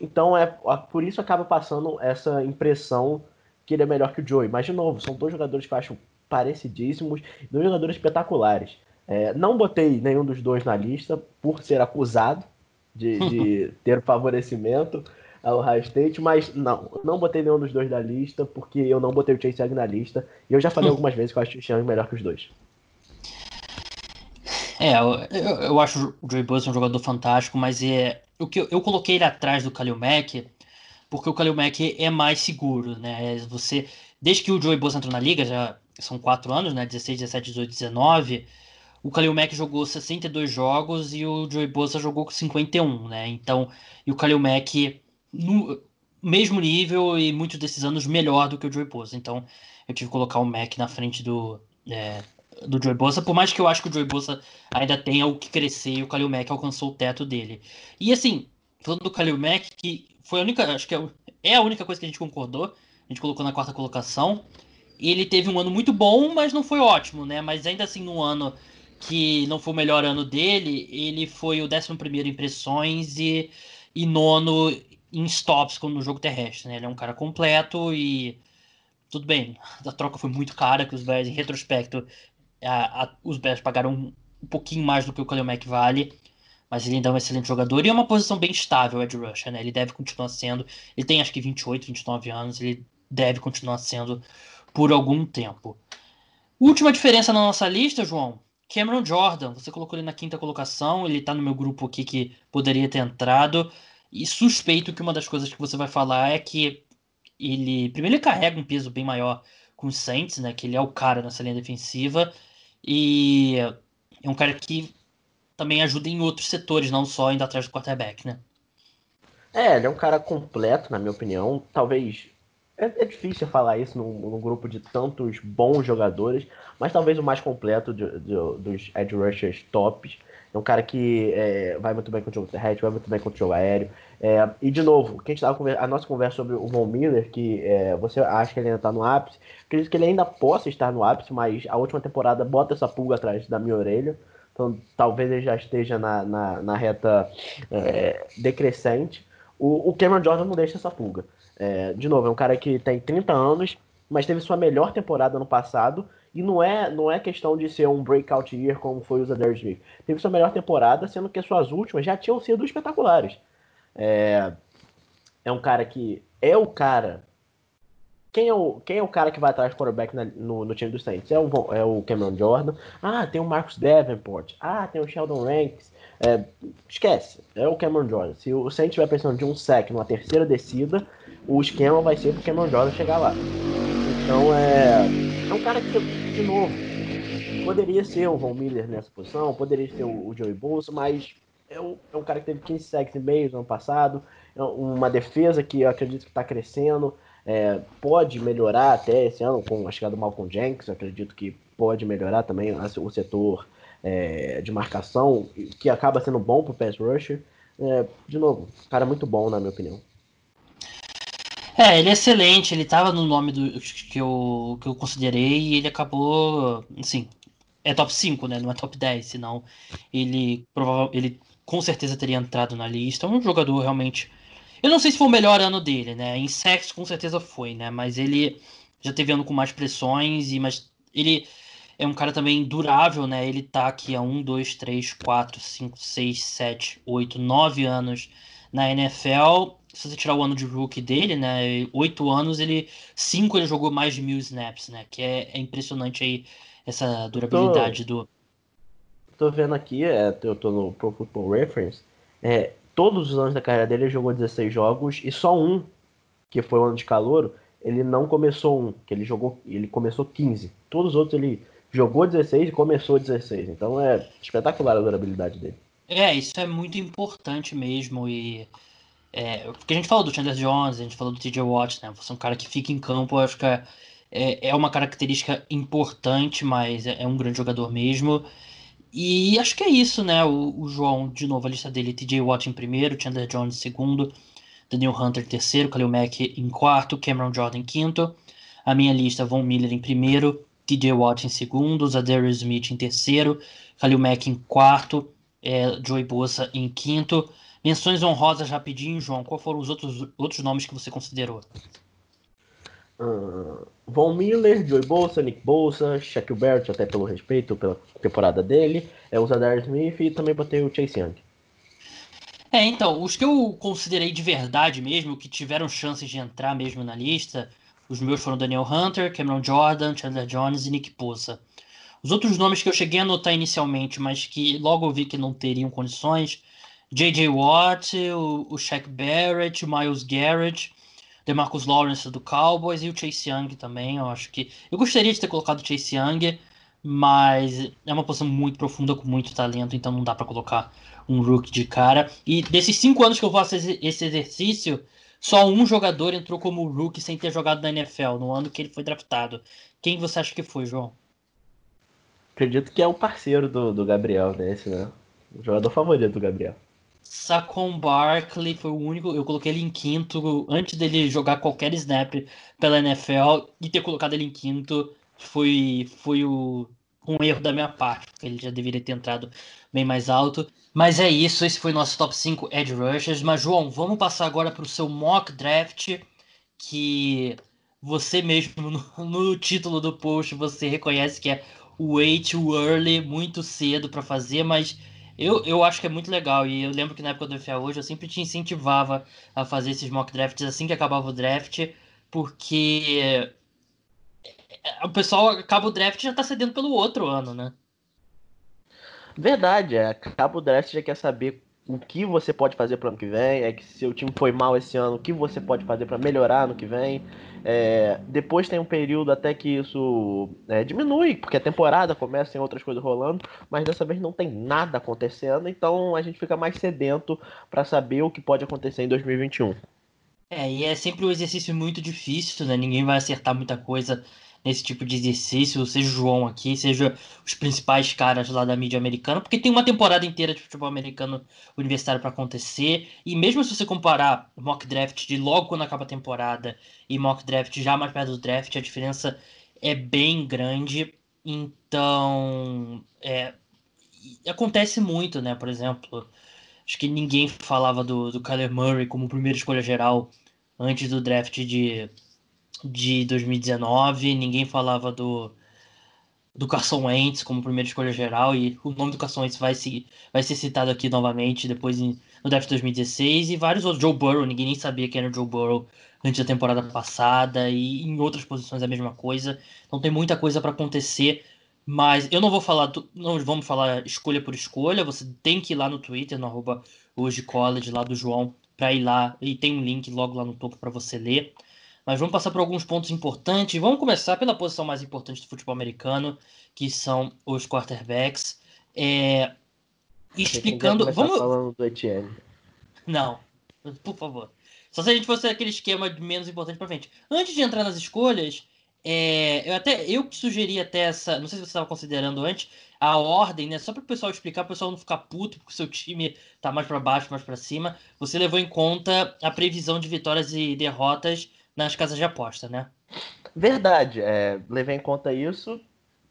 Então é por isso acaba passando essa impressão que ele é melhor que o Joey. Mas de novo, são dois jogadores que eu acho parecidíssimos, dois jogadores espetaculares. É, não botei nenhum dos dois na lista por ser acusado de, de ter favorecimento ao Ohio State, mas não, não botei nenhum dos dois na lista porque eu não botei o Chase Young na lista. E eu já falei algumas vezes que eu acho o Chase Young melhor que os dois. É, eu, eu acho o Joey Bosa um jogador fantástico, mas é o que eu, eu coloquei ele atrás do Kalil Mack porque o Kalil Mack é mais seguro, né? Você, desde que o Joey Bosa entrou na liga, já são quatro anos, né? 16, 17, 18, 19. O Kalil Mack jogou 62 jogos e o Joey Bosa jogou 51, né? Então, e o Kalil Mack no mesmo nível e muitos desses anos melhor do que o Joey Bosa. Então, eu tive que colocar o Mack na frente do, é, do Joey Bosa, por mais que eu acho que o Joey Bosa ainda tenha o que crescer e o Kalil Mack alcançou o teto dele. E assim, falando do Kalil Mack, que foi a única, acho que é, é a única coisa que a gente concordou, a gente colocou na quarta colocação. Ele teve um ano muito bom, mas não foi ótimo, né? Mas ainda assim, no ano que não foi o melhor ano dele, ele foi o 11 primeiro em impressões e, e nono em stops no jogo terrestre, né? Ele é um cara completo e tudo bem, a troca foi muito cara, que os Bears, em retrospecto, a, a, os Bears pagaram um, pouquinho mais do que o Khalil Mack vale, mas ele ainda é um excelente jogador e é uma posição bem estável, Ed Rusher, né? Ele deve continuar sendo, ele tem acho que 28, 29 anos, ele deve continuar sendo por algum tempo. Última diferença na nossa lista, João, Cameron Jordan, você colocou ele na quinta colocação, ele tá no meu grupo aqui que poderia ter entrado, e suspeito que uma das coisas que você vai falar é que ele, primeiro ele carrega um peso bem maior com os Saints, né, que ele é o cara nessa linha defensiva, e é um cara que também ajuda em outros setores, não só indo atrás do quarterback, né? É, ele é um cara completo, na minha opinião. Talvez. É, é difícil falar isso num, num, grupo de tantos bons jogadores, mas talvez o mais completo de, de, dos edge rushers tops. É um cara que é, vai muito bem com o jogo terrestre, vai muito bem com o jogo aéreo. É, e de novo, que a, gente tava, a nossa conversa sobre o Von Miller, que é, você acha que ele ainda está no ápice, acredito que ele ainda possa estar no ápice, mas a última temporada bota essa pulga atrás da minha orelha. Então talvez ele já esteja na, na, na reta é, decrescente. O, o, Cameron Jordan não deixa essa pulga. É, de novo, é um cara que tem 30 anos, mas teve sua melhor temporada no passado. E não é, não é questão de ser um breakout year como foi o Zadar Smith. Teve sua melhor temporada, sendo que as suas últimas já tinham sido espetaculares. É, é um cara que é o cara quem é o, quem é o cara que vai atrás do quarterback na, no, no time do Saints? É o, é o Cameron Jordan. Ah, tem o Marcus Davenport. Ah, tem o Sheldon Ranks. É, esquece, é o Cameron Jordan. Se o Saints estiver pensando de um sec numa terceira descida, o esquema vai ser pro Cameron Jordan chegar lá. Então é, é um cara que, de novo, poderia ser o Von Miller nessa posição, poderia ser o, o Joey Bolsa, mas é um, é um cara que teve 15 sacks e meio no ano passado, é uma defesa que eu acredito que está crescendo. É, pode melhorar até esse ano com a chegada do Malcolm Jenkins, acredito que pode melhorar também o setor é, de marcação, que acaba sendo bom para o pass rusher. É, de novo, cara muito bom, na minha opinião. É, ele é excelente, ele estava no nome do, que, eu, que eu considerei e ele acabou, assim, é top 5, né? Não é top 10, senão ele, provavelmente, ele com certeza teria entrado na lista. É um jogador realmente eu não sei se foi o melhor ano dele, né? Em sexo com certeza foi, né? Mas ele já teve ano com mais pressões, e mas ele é um cara também durável, né? Ele tá aqui há 1, 2, 3, 4, 5, 6, 7, 8, 9 anos na NFL. Se você tirar o ano de rookie dele, né? Oito anos, ele. Cinco ele jogou mais de mil snaps, né? Que é, é impressionante aí essa durabilidade tô, do. Tô vendo aqui, é, eu tô no Pro Football Reference. É, todos os anos da carreira dele ele jogou 16 jogos e só um, que foi o ano de calouro, ele não começou um, que ele jogou, ele começou 15. Todos os outros ele jogou 16 e começou 16. Então é espetacular a durabilidade dele. É, isso é muito importante mesmo. E é, porque a gente falou do Chandler Jones, a gente falou do TJ Watt, né? Você é um cara que fica em campo, acho que é, é, é uma característica importante, mas é, é, um grande jogador mesmo. E acho que é isso, né? O, o, João, de novo, a lista dele: TJ Watt em primeiro, Chandler Jones em segundo, Daniel Hunter em terceiro, Khalil Mack em quarto, Cameron Jordan em quinto. A minha lista: Von Miller em primeiro, TJ Watt em segundo, Zadarius Smith em terceiro, Khalil Mack em quarto, é, Joey Bosa em quinto. Menções honrosas rapidinho, João. Qual foram os outros, outros nomes que você considerou? Von Miller, Joey Bolsa, Nick Bolsa, Shaquille Barrett, até pelo respeito pela temporada dele, é o Zadar Smith e também botei o Chase Young. É, então, os que eu considerei de verdade mesmo, que tiveram chances de entrar mesmo na lista, os meus foram Daniel Hunter, Cameron Jordan, Chandler Jones e Nick Bosa. Os outros nomes que eu cheguei a anotar inicialmente, mas que logo vi que não teriam condições, J.J. Watt, o, o Shaq Barrett, o Miles Garrett, DeMarcus Lawrence do Cowboys e o Chase Young também. Eu acho que. Eu gostaria de ter colocado o Chase Young, mas é uma posição muito profunda, com muito talento, então não dá para colocar um rookie de cara. E desses cinco anos que eu faço esse exercício, só um jogador entrou como rookie sem ter jogado na NFL, no ano que ele foi draftado. Quem você acha que foi, João? Acredito que é o parceiro do, do Gabriel, né? Esse, né? O jogador favorito do Gabriel. Saquon Barkley foi o único. Eu coloquei ele em quinto antes dele jogar qualquer snap pela NFL e ter colocado ele em quinto foi, foi o, um erro da minha parte, porque ele já deveria ter entrado bem mais alto. Mas é isso, esse foi nosso top 5 Edge Rushers. Mas, João, vamos passar agora para o seu mock draft, que você mesmo no, no, título do post você reconhece que é way too early, muito cedo para fazer, mas eu, eu acho que é muito legal. E eu lembro que na época do FA hoje eu sempre te incentivava a fazer esses mock drafts assim que acabava o draft, porque o pessoal acaba o draft e já tá cedendo pelo outro ano, né? Verdade, é. Acaba o draft já quer saber o que você pode fazer para ano que vem, é que se o time foi mal esse ano, o que você pode fazer para melhorar no que vem. É, depois tem um período até que isso é, diminui, porque a temporada começa, tem outras coisas rolando, mas dessa vez não tem nada acontecendo, então a gente fica mais sedento para saber o que pode acontecer em 2021. É, e é sempre um exercício muito difícil, né? Ninguém vai acertar muita coisa nesse tipo de exercício, seja o João aqui, seja os principais caras lá da mídia americana, porque tem uma temporada inteira de futebol americano universitário para acontecer, e mesmo se você comparar mock draft de logo quando acaba a temporada e mock draft já mais perto do draft, a diferença é bem grande, então é, acontece muito, né, por exemplo, acho que ninguém falava do, do Kyler Murray como primeira escolha geral antes do draft de de 2019, ninguém falava do, do Carson Wentz como primeira escolha geral, e o nome do Carson Wentz vai, se, vai ser citado aqui novamente depois em, no draft 2016, e vários outros, Joe Burrow, ninguém nem sabia quem era o Joe Burrow antes da temporada passada, e em outras posições a mesma coisa, então tem muita coisa para acontecer, mas eu não vou falar, não vamos falar escolha por escolha, você tem que ir lá no Twitter, no arroba hoje college, lá do João, para ir lá, e tem um link logo lá no topo para você ler, mas vamos passar por alguns pontos importantes. Vamos começar pela posição mais importante do futebol americano, que são os quarterbacks. É, explicando. Vamos falando do Etienne. Não, por favor. Só se a gente fosse aquele esquema menos importante para frente. Antes de entrar nas escolhas, é, eu até eu que sugeri até essa, não sei se você estava considerando antes, a ordem, né? Só para o pessoal explicar, o pessoal não ficar puto porque o seu time tá mais para baixo, mais para cima. Você levou em conta a previsão de vitórias e derrotas nas casas de aposta, né? Verdade, é, levei em conta isso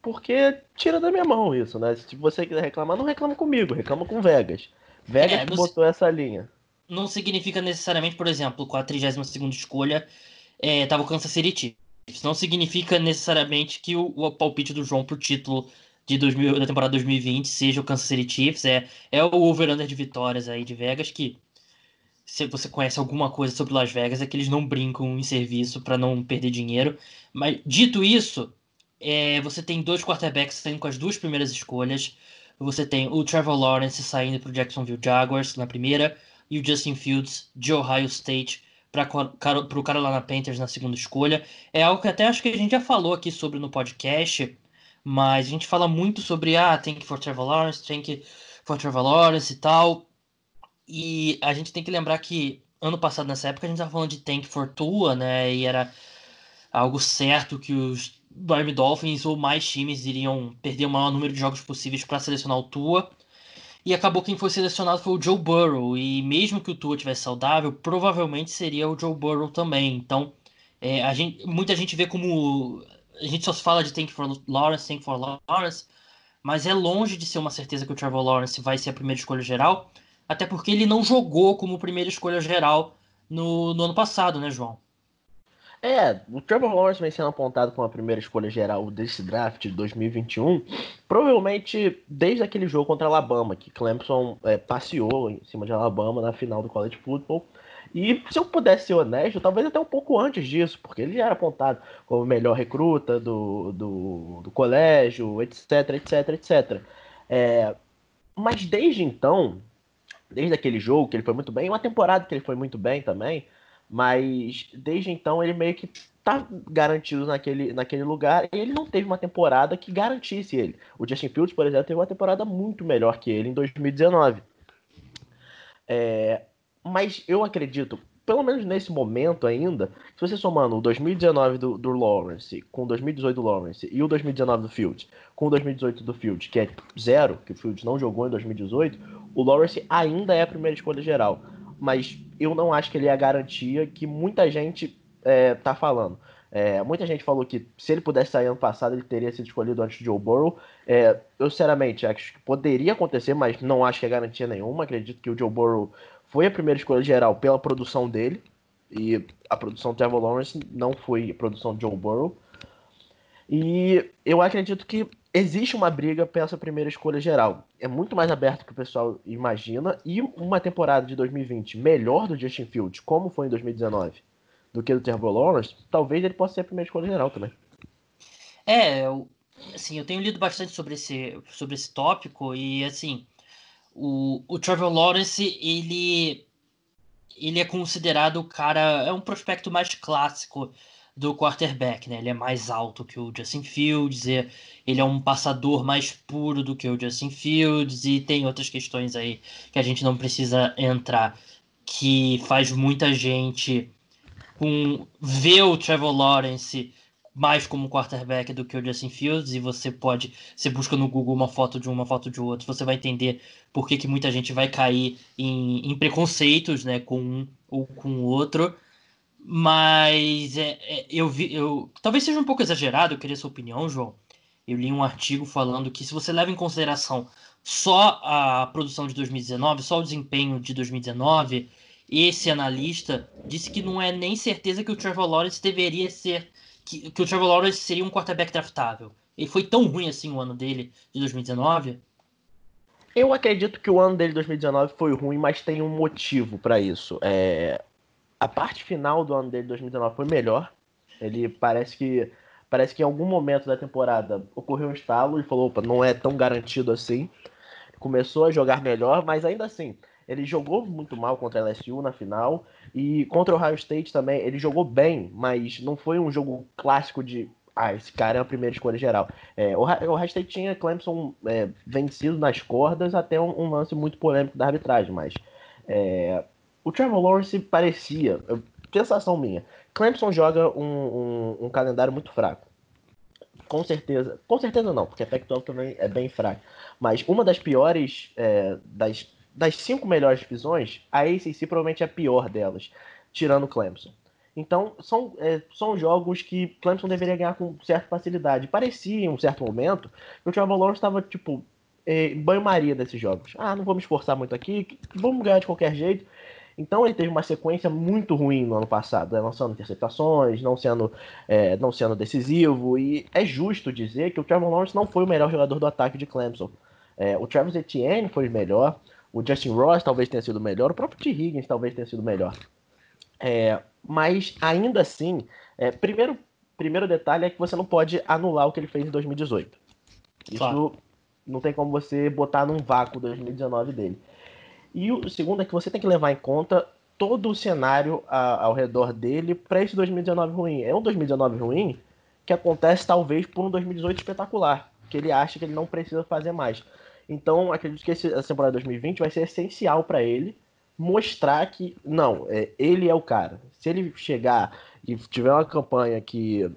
porque tira da minha mão isso, né? Se você quiser reclamar, não reclama comigo, reclama com Vegas. Vegas é, que botou essa linha. Não significa necessariamente, por exemplo, com a 32 escolha, é, tava o Kansas City Chiefs. Não significa necessariamente que o, o palpite do João pro título de 2000, da temporada 2020 seja o Kansas City Chiefs. É, é o over-under de vitórias aí de Vegas que se você conhece alguma coisa sobre Las Vegas, é que eles não brincam em serviço para não perder dinheiro. Mas dito isso, é, você tem dois quarterbacks saindo com as duas primeiras escolhas. Você tem o Trevor Lawrence saindo para o Jacksonville Jaguars na primeira e o Justin Fields de Ohio State para o Carolina Panthers na segunda escolha. É algo que até acho que a gente já falou aqui sobre no podcast, mas a gente fala muito sobre ah, tank for Trevor Lawrence, tank for Trevor Lawrence e tal. E a gente tem que lembrar que ano passado, nessa época, a gente estava falando de tank for Tua, né? E era algo certo que os Miami Dolphins ou mais times iriam perder o maior número de jogos possíveis para selecionar o Tua. E acabou quem foi selecionado foi o Joe Burrow. E mesmo que o Tua tivesse saudável, provavelmente seria o Joe Burrow também. Então, é, a gente, muita gente vê como. A gente só fala de Tank for Lawrence, Tank for Lawrence, mas é longe de ser uma certeza que o Trevor Lawrence vai ser a primeira escolha geral, até porque ele não jogou como primeira escolha geral no, no ano passado, né, João? É, o Trevor Lawrence vem sendo apontado como a primeira escolha geral desse draft de 2021, provavelmente desde aquele jogo contra Alabama, que Clemson é, passeou em cima de Alabama na final do College Football. E se eu pudesse ser honesto, talvez até um pouco antes disso, porque ele já era apontado como o melhor recruta do, do, do colégio, etc, etc, etc. É, mas desde então, desde aquele jogo que ele foi muito bem, uma temporada que ele foi muito bem também, mas desde então ele meio que tá garantido naquele, naquele lugar e ele não teve uma temporada que garantisse ele. O Justin Fields, por exemplo, teve uma temporada muito melhor que ele em 2019. É, mas eu acredito, pelo menos nesse momento ainda, se você somando o 2019 do, do Lawrence com o 2018 do Lawrence e o 2019 do Fields com o 2018 do Fields, que é zero, que o Fields não jogou em 2018, o Lawrence ainda é a primeira escolha geral mas eu não acho que ele é a garantia que muita gente é, tá falando. É, muita gente falou que se ele pudesse sair ano passado, ele teria sido escolhido antes de Joe Burrow. É, eu, sinceramente, acho que poderia acontecer, mas não acho que é garantia nenhuma. Acredito que o Joe Burrow foi a primeira escolha geral pela produção dele. E a produção do Trevor Lawrence não foi a produção de Joe Burrow. E eu acredito que existe uma briga para essa primeira escolha geral. É muito mais aberto que o pessoal imagina. E uma temporada de 2020 melhor do Justin Fields, como foi em 2019, do que do Trevor Lawrence, talvez ele possa ser a primeira escolha geral também. É, assim, eu tenho lido bastante sobre esse, sobre esse tópico e, assim, o, o Trevor Lawrence, ele, ele é considerado o cara, é um prospecto mais clássico do quarterback, né? Ele é mais alto que o Justin Fields, ele é um passador mais puro do que o Justin Fields e tem outras questões aí que a gente não precisa entrar que faz muita gente com ver o Trevor Lawrence mais como quarterback do que o Justin Fields e você pode, você busca no Google uma foto de um, uma foto de outro, você vai entender por que, que muita gente vai cair em, em preconceitos, né, com um ou com o outro. Mas é, é, eu vi, eu talvez seja um pouco exagerado, eu queria sua opinião, João. Eu li um artigo falando que se você leva em consideração só a produção de 2019, só o desempenho de 2019, esse analista disse que não é nem certeza que o Trevor Lawrence deveria ser que, que o Trevor Lawrence seria um quarterback draftável. Ele foi tão ruim assim o ano dele de 2019. Eu acredito que o ano dele de 2019 foi ruim, mas tem um motivo para isso. É, a parte final do ano dele, 2019, foi melhor. Ele parece que parece que em algum momento da temporada ocorreu um estalo e falou, opa, não é tão garantido assim. Começou a jogar melhor, mas ainda assim, ele jogou muito mal contra a LSU na final e contra o Ohio State também, ele jogou bem, mas não foi um jogo clássico de ah, esse cara é a primeira escolha geral. É, o Ohio State tinha Clemson é, vencido nas cordas até um, um, lance muito polêmico da arbitragem, mas é, o Trevor Lawrence parecia, sensação minha, Clemson joga um, um, um, calendário muito fraco. Com certeza, com certeza não, porque a Pac-12 também é bem fraca. Mas uma das piores, é, das, das cinco melhores divisões, a ACC provavelmente é a pior delas, tirando Clemson. Então, são, é, são jogos que Clemson deveria ganhar com certa facilidade. Parecia, em um certo momento, que o Trevor Lawrence estava, tipo, é, banho-maria desses jogos. Ah, não me esforçar muito aqui, vamos ganhar de qualquer jeito. Então ele teve uma sequência muito ruim no ano passado, né? lançando interceptações, não sendo, é, não sendo decisivo, e é justo dizer que o Trevor Lawrence não foi o melhor jogador do ataque de Clemson. É, o Travis Etienne foi o melhor, o Justin Ross talvez tenha sido melhor, o próprio T. Higgins talvez tenha sido melhor. É, mas ainda assim, é, primeiro, primeiro detalhe é que você não pode anular o que ele fez em 2018. Isso claro. não tem como você botar num vácuo 2019 dele. E o segundo é que você tem que levar em conta todo o cenário a, ao redor dele para esse 2019 ruim. É um 2019 ruim que acontece talvez por um 2018 espetacular. que ele acha que ele não precisa fazer mais. Então, acredito que essa temporada 2020 vai ser essencial para ele mostrar que, não, é, ele é o cara. Se ele chegar e tiver uma campanha que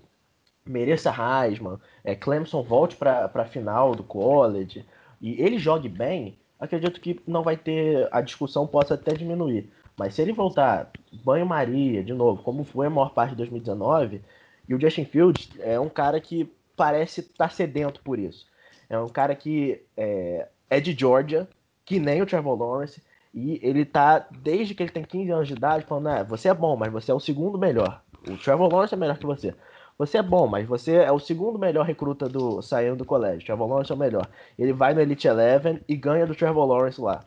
mereça Heisman, é, Clemson volte para a final do college e ele jogue bem, acredito que não vai ter, a discussão possa até diminuir. Mas se ele voltar banho-maria de novo, como foi a maior parte de 2019, e o Justin Fields é um cara que parece estar tá sedento por isso. É um cara que é, é de Georgia, que nem o Trevor Lawrence, e ele tá, desde que ele tem 15 anos de idade, falando: ah, você é bom, mas você é o segundo melhor. O Trevor Lawrence é melhor que você. Você é bom, mas você é o segundo melhor recruta do saindo do colégio. Trevor Lawrence é o melhor. Ele vai no Elite Eleven e ganha do Trevor Lawrence lá.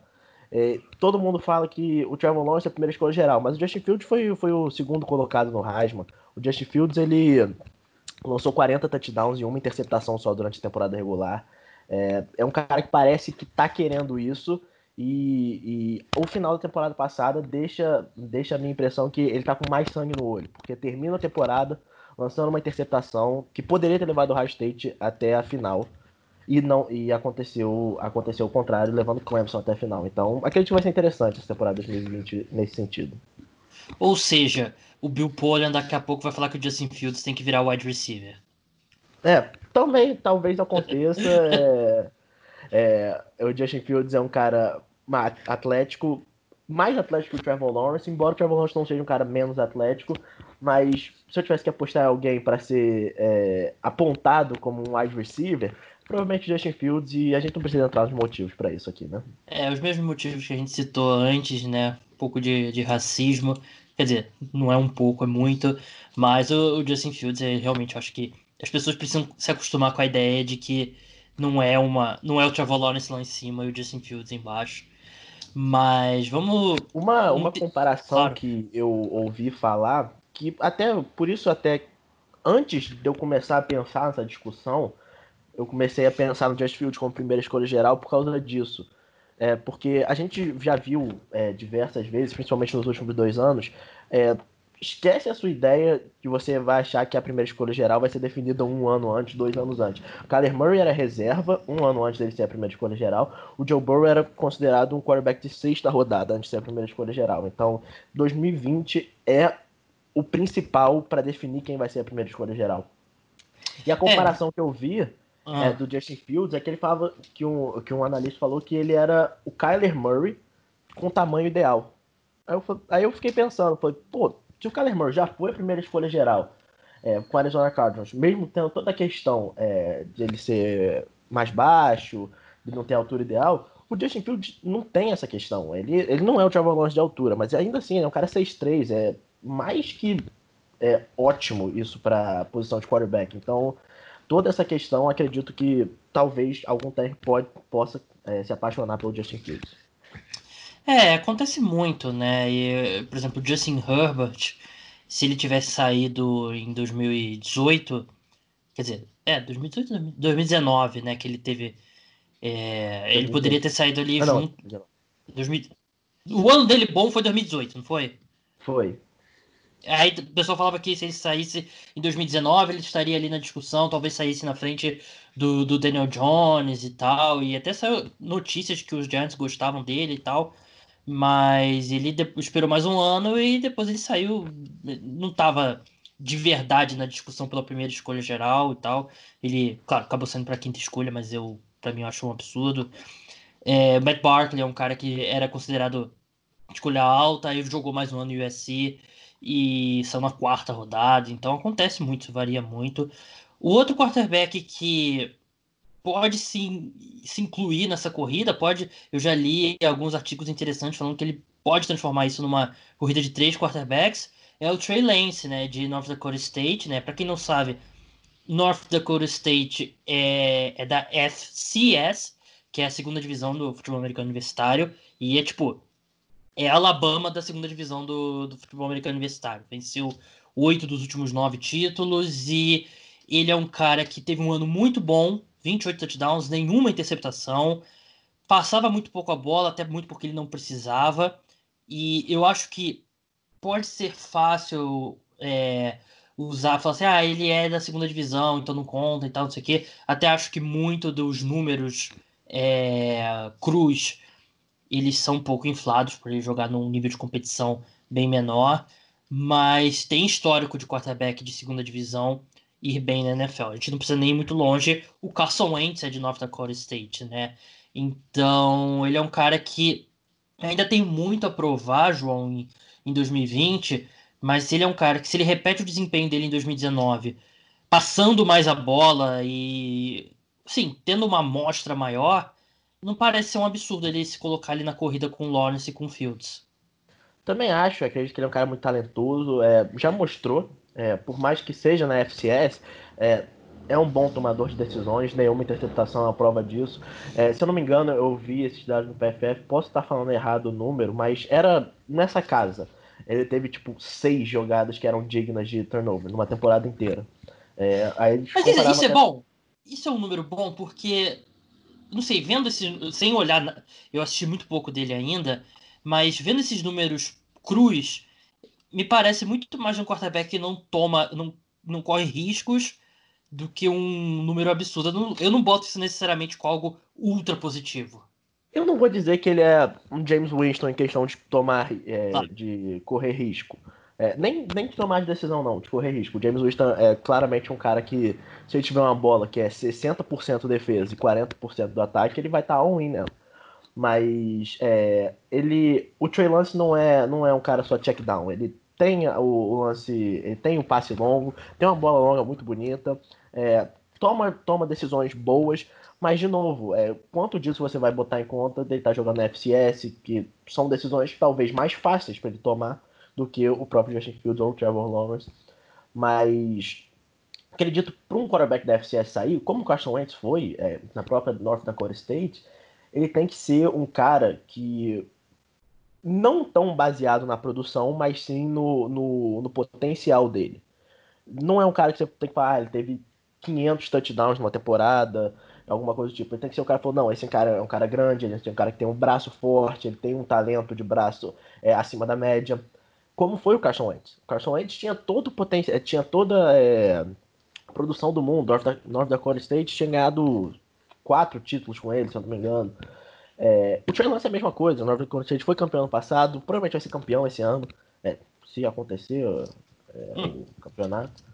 É, todo mundo fala que o Trevor Lawrence é a primeira escolha geral, mas o Justin Fields foi, foi o segundo colocado no Heisman. O Justin Fields ele lançou 40 touchdowns e uma interceptação só durante a temporada regular. É, é um cara que parece que tá querendo isso. E, e, o final da temporada passada deixa, deixa a minha impressão que ele tá com mais sangue no olho, porque termina a temporada lançando uma interceptação que poderia ter levado o High State até a final e não e aconteceu aconteceu o contrário, levando o Clemson até a final. Então, acredito que vai ser interessante essa temporada 2020 nesse sentido. Ou seja, o Bill Polian daqui a pouco vai falar que o Justin Fields tem que virar wide receiver. É, também talvez aconteça. é, é, o Justin Fields é um cara atlético, mais atlético que o Trevor Lawrence, embora o Trevor Lawrence não seja um cara menos atlético, mas se eu tivesse que apostar em alguém para ser é, apontado como um wide receiver, provavelmente Justin Fields e a gente não precisa entrar nos motivos para isso aqui, né? É, os mesmos motivos que a gente citou antes, né? Um pouco de, de racismo, quer dizer, não é um pouco, é muito, mas o, o Justin Fields, é, realmente, acho que as pessoas precisam se acostumar com a ideia de que não é uma, não é o Trevor Lawrence lá em cima e o Justin Fields embaixo. Mas vamos. Uma, uma comparação claro. que eu ouvi falar, que até por isso, até antes de eu começar a pensar nessa discussão, eu comecei a pensar no Justin Fields como primeira escolha geral por causa disso. É, porque a gente já viu é, diversas vezes, principalmente nos últimos dois anos, é, esquece a sua ideia que você vai achar que a primeira escolha geral vai ser definida um ano antes, dois anos antes. Kyler Murray era reserva, um ano antes dele ser a primeira escolha geral. O Joe Burrow era considerado um quarterback de sexta rodada antes de ser a primeira escolha geral. Então, 2020 é o principal para definir quem vai ser a primeira escolha geral. E a comparação é. que eu vi ah. é, do Justin Fields é que ele falava que um, que um analista falou que ele era o Kyler Murray com tamanho ideal. Aí eu, aí eu fiquei pensando, falei, pô, se o Kyler Murray já foi a primeira escolha geral é, com a Arizona Cardinals, mesmo tendo toda a questão é, de ele ser mais baixo, de não ter a altura ideal, o Justin Fields não tem essa questão. Ele, ele não é o Trevor Lawrence de altura, mas ainda assim, é um cara 6'3", é mais que é, ótimo isso para posição de quarterback. Então, toda essa questão, acredito que talvez algum técnico pode, possa é, se apaixonar pelo Justin Fields. É, acontece muito, né? E, por exemplo, Justin Herbert, se ele tivesse saído em 2018, quer dizer, é, 2018, 2019, né? Que ele teve. É, ele poderia ter saído ali ah, junto. Não. 2000, o ano dele bom foi 2018, não foi? Foi. Aí o pessoal falava que se ele saísse em 2019, ele estaria ali na discussão, talvez saísse na frente do, do Daniel Jones e tal. E até saiu notícias que os Giants gostavam dele e tal. Mas ele esperou mais um ano e depois ele saiu. Não estava de verdade na discussão pela primeira escolha geral e tal. Ele, claro, acabou sendo para quinta escolha, mas eu, para mim, eu acho um absurdo. É, Matt Barkley é um cara que era considerado escolha alta, aí jogou mais um ano no USC e saiu na quarta rodada. Então acontece muito, varia muito. O outro quarterback que pode se, se incluir nessa corrida, pode. Eu já li alguns artigos interessantes falando que ele pode transformar isso numa corrida de três quarterbacks. É o Trey Lance, né, de North Dakota State, né? Para quem não sabe, North Dakota State é, é da FCS, que é a segunda divisão do futebol americano universitário, e é tipo é Alabama da segunda divisão do, do futebol americano universitário. Venceu oito dos últimos nove títulos e ele é um cara que teve um ano muito bom 28 touchdowns, nenhuma interceptação, passava muito pouco a bola, até muito porque ele não precisava. E eu acho que pode ser fácil é, usar, falar assim, ah, ele é da segunda divisão, então não conta e tal, não sei o quê. Até acho que muito dos números é, cruz, eles são um pouco inflados por ele jogar num nível de competição bem menor, mas tem histórico de quarterback de segunda divisão ir bem na NFL. A gente não precisa nem ir muito longe. O Carson Wentz é de North Dakota State, né? Então, ele é um cara que ainda tem muito a provar, João, em, em 2020, mas ele é um cara que, se ele repete o desempenho dele em 2019, passando mais a bola e, sim, tendo uma amostra maior, não parece ser um absurdo ele se colocar ali na corrida com o Lawrence e com o Fields. Também acho, acredito que ele é um cara muito talentoso, é, já mostrou, é, por mais que seja na FCS, é, é um bom tomador de decisões, nenhuma interceptação é a prova disso. É, se eu não me engano, eu vi esses dados no PFF, posso estar falando errado o número, mas era nessa casa. Ele teve tipo seis jogadas que eram dignas de turnover numa temporada inteira. É, aí mas isso, isso é bom? Isso é um número bom porque, não sei, vendo esse. Sem olhar. Eu assisti muito pouco dele ainda, mas vendo esses números cruz, me parece muito mais um quarterback que não toma. não, não corre riscos do que um número absurdo. Eu não, eu não boto isso necessariamente com algo ultra positivo. Eu não vou dizer que ele é um James Winston em questão de tomar, é, ah. de correr risco. É, nem, nem tomar de decisão, não, de correr risco. O James Winston é claramente um cara que, se ele tiver uma bola que é 60% defesa e 40% do ataque, ele vai estar tá all-in nela. Mas é, ele. O Trey Lance não é, não é um cara só check down. Ele tem o, o lance. Ele tem o passe longo, tem uma bola longa muito bonita é, toma, toma decisões boas, mas de novo, é, quanto disso você vai botar em conta dele estar tá jogando na FCS, que são decisões talvez mais fáceis para ele tomar do que o próprio Justin Fields ou o Trevor Lawrence. Mas acredito para um quarterback da FCS sair, como o Carson Wentz foi é, na própria North Dakota State, ele tem que ser um cara que não tão baseado na produção, mas sim no, no, no potencial dele. Não é um cara que você tem que falar, ah, ele teve 500 touchdowns numa temporada, alguma coisa do tipo. Ele tem que ser o cara que falou, não, esse cara é um cara grande, ele é um cara que tem um braço forte, ele tem um talento de braço é, acima da média. Como foi o Carson Wentz? O Carson Wentz tinha todo o potencial, é, tinha toda é, a produção do mundo. North, North Dakota State tinha ganhado quatro títulos com ele, se eu não me engano. É, o Trey Lance é a mesma coisa. O North Dakota State foi campeão ano passado, provavelmente vai ser campeão esse ano, é, se acontecer é, hum. o campeonato.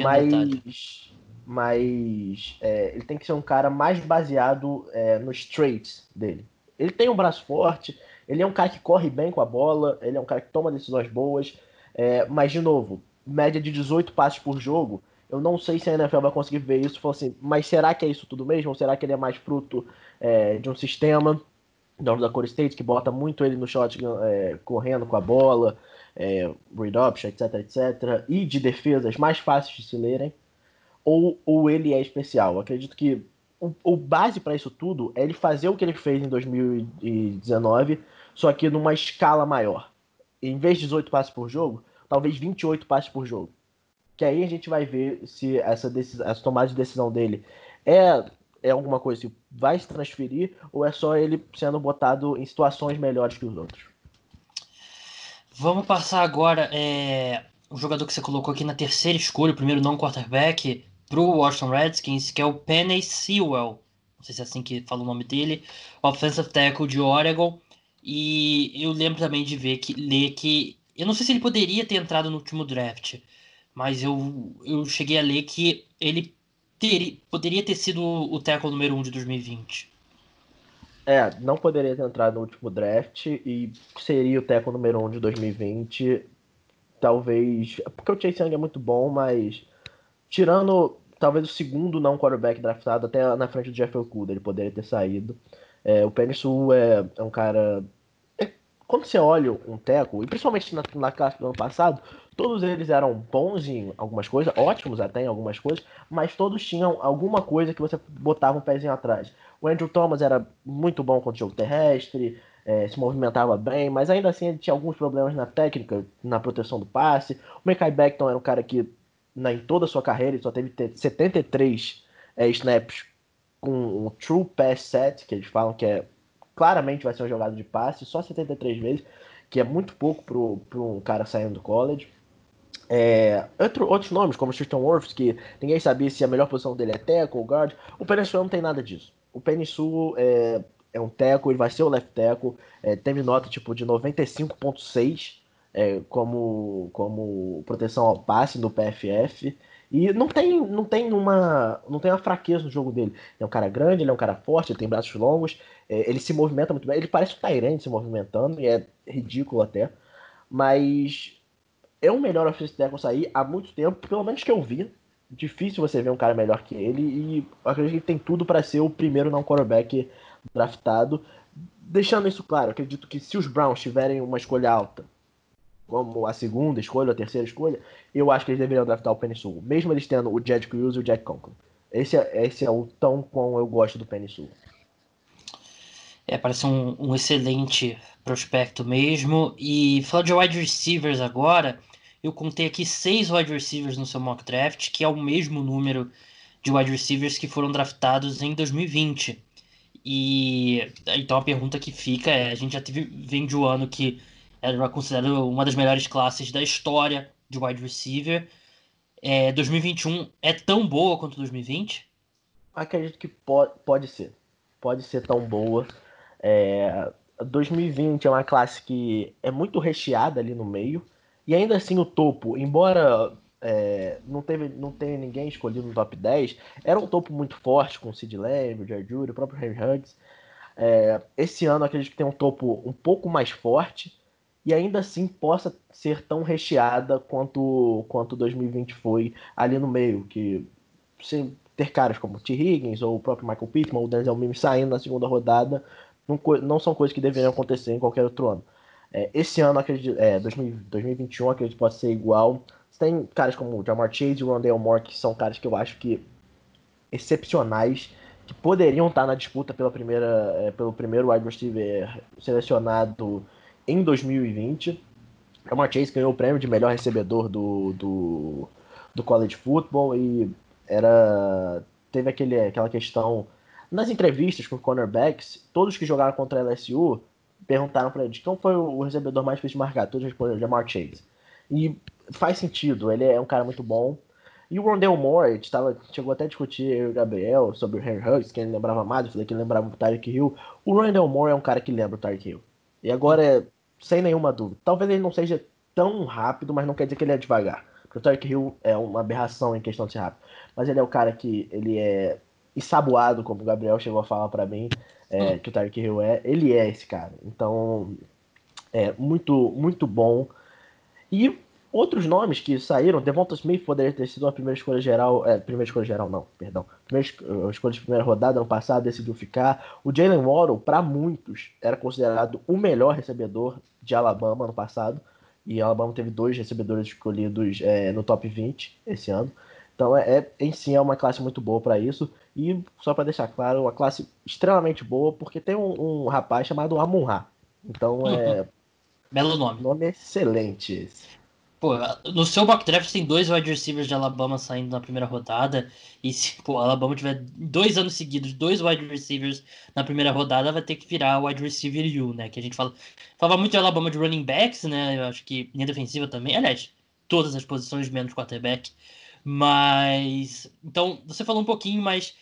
Mas mas é, ele tem que ser um cara mais baseado nos traits dele. Ele tem um braço forte, ele é um cara que corre bem com a bola, ele é um cara que toma decisões boas, é, mas de novo, média de 18 passes por jogo, eu não sei se a NFL vai conseguir ver isso falar assim, mas será que é isso tudo mesmo? Ou será que ele é mais fruto é, de um sistema da da Core State que bota muito ele no shotgun é, correndo com a bola, é, read option, etc, etc, e de defesas mais fáceis de se lerem? ou, ou ele é especial. Eu acredito que o, o base para isso tudo é ele fazer o que ele fez em 2019, só que numa escala maior. Em vez de 18 passes por jogo, talvez 28 passes por jogo. Que aí a gente vai ver se essa, decisão, essa tomada de decisão dele é, é alguma coisa que vai se transferir ou é só ele sendo botado em situações melhores que os outros. Vamos passar agora é, o jogador que você colocou aqui na terceira escolha, o primeiro não quarterback, para o Washington Redskins, que é o Penny Sewell. Não sei se é assim que fala o nome dele. Offensive tackle de Oregon. E eu lembro também de ver que ler que. Eu não sei se ele poderia ter entrado no último draft, mas eu, eu cheguei a ler que ele teria, poderia ter sido o tackle número 1 um de 2020. É, não poderia ter entrado no último draft e seria o tackle número 1 um de 2020. Talvez. Porque o Chase Young é muito bom, mas tirando talvez o segundo não quarterback draftado até na frente do Jeff Okuda, ele poderia ter saído. É, o Penny Sewell é, é, um cara. Quando você olha um teco, e principalmente na, na classe do ano passado, todos eles eram bons em algumas coisas, ótimos até em algumas coisas, mas todos tinham alguma coisa que você botava um pezinho atrás. O Andrew Thomas era muito bom contra o jogo terrestre, é, se movimentava bem, mas ainda assim ele tinha alguns problemas na técnica, na proteção do passe. O Mekai Beckton era um cara que na, em toda a sua carreira, ele só teve 73 é, snaps com um true pass set, que eles falam que é claramente vai ser uma jogada de passe, só 73 vezes, que é muito pouco para um cara saindo do college. É, outro, outros nomes, como Tristan Wirfs, que ninguém sabia se a melhor posição dele é tackle ou guard. O Penissu não tem nada disso. O Penissu é, é um tackle, ele vai ser o left tackle. É, teve nota tipo de 95.6 é, como, como proteção ao passe no PFF. E não tem, não tem uma não tem uma fraqueza no jogo dele. Ele é um cara grande, ele é um cara forte, ele tem braços longos, é, ele se movimenta muito bem. Ele parece um Tyrande se movimentando, e é ridículo até. Mas é o melhor offensive tackle sair há muito tempo, pelo menos que eu vi. Difícil você ver um cara melhor que ele, e acredito que ele tem tudo para ser o primeiro não quarterback draftado. Deixando isso claro, acredito que se os Browns tiverem uma escolha alta, como a segunda escolha, a terceira escolha, eu acho que eles deveriam draftar o Penny Sul, mesmo eles tendo o Jed Cruz e o Jack Conklin. Esse é, esse é o tão quão eu gosto do Penny Sul. É, parece um, um, excelente prospecto mesmo. E falando de wide receivers agora, eu contei aqui seis wide receivers no seu mock draft, que é o mesmo número de wide receivers que foram draftados em 2020. E então a pergunta que fica é: a gente já teve, vem de um ano que era considerado uma das melhores classes da história de wide receiver. É, 2021 é tão boa quanto 2020? Acredito que pode, pode ser. Pode ser tão boa. É, 2020 é uma classe que é muito recheada ali no meio. E ainda assim o topo, embora é, não, teve, não tenha ninguém escolhido no top 10, era um topo muito forte com o Sid Lamb, o Judy, o próprio Henry Huggs. É, esse ano acredito que tem um topo um pouco mais forte e ainda assim possa ser tão recheada quanto quanto 2020 foi ali no meio, que sem ter caras como T. Higgins ou o próprio Michael Pittman ou o Denzel Mims saindo na segunda rodada não, não são coisas que deveriam acontecer em qualquer outro ano. É, esse ano, acredito, é, 2021, acredito que pode ser igual. Você tem caras como Jamar Chase e Rondale Moore, que são caras que eu acho que excepcionais, que poderiam estar na disputa pela primeira, é, pelo primeiro wide receiver selecionado em 2020. Jamar Chase ganhou o prêmio de melhor recebedor do, do, do college football e era teve aquele, aquela questão nas entrevistas com cornerbacks, todos que jogaram contra a LSU perguntaram para ele quem foi o recebedor mais difícil de marcar. Todos responderam Jamar Chase. E faz sentido, ele é um cara muito bom. E o Rondell Moore, tava, chegou até a discutir eu e o Gabriel sobre o Henry Huggs, quem lembrava mais, eu falei que ele lembrava o Tyreek Hill. O Rondell Moore é um cara que lembra o Tyreek Hill. E agora, sem nenhuma dúvida, talvez ele não seja tão rápido, mas não quer dizer que ele é devagar. Porque o Tyreek Hill é uma aberração em questão de ser rápido. Mas ele é o cara que ele é ensaboado, como o Gabriel chegou a falar para mim, é, hum. que o Tyreek Hill é, ele é esse cara. Então, é muito, muito bom. E outros nomes que saíram, Devonta Smith poderia ter sido a primeira escolha geral, é, primeira escolha geral não, perdão, primeira escolha de primeira rodada ano passado, decidiu ficar. O Jalen Waddle, para muitos, era considerado o melhor recebedor de Alabama ano passado, e Alabama teve dois recebedores escolhidos é, no top 20 esse ano. Então, é, é, em si, é uma classe muito boa para isso. E, só para deixar claro, uma classe extremamente boa, porque tem um, um rapaz chamado Amun-Ra. Então, é. Belo nome. Nome excelente esse. Pô, no seu mock draft tem dois wide receivers de Alabama saindo na primeira rodada. E se pô, Alabama tiver dois anos seguidos, dois wide receivers na primeira rodada, vai ter que virar wide receiver U, né? Que a gente fala, falava muito de Alabama de running backs, né? Eu acho que linha defensiva também. Aliás, todas as posições menos quarterback. Mas. Então, você falou um pouquinho, mas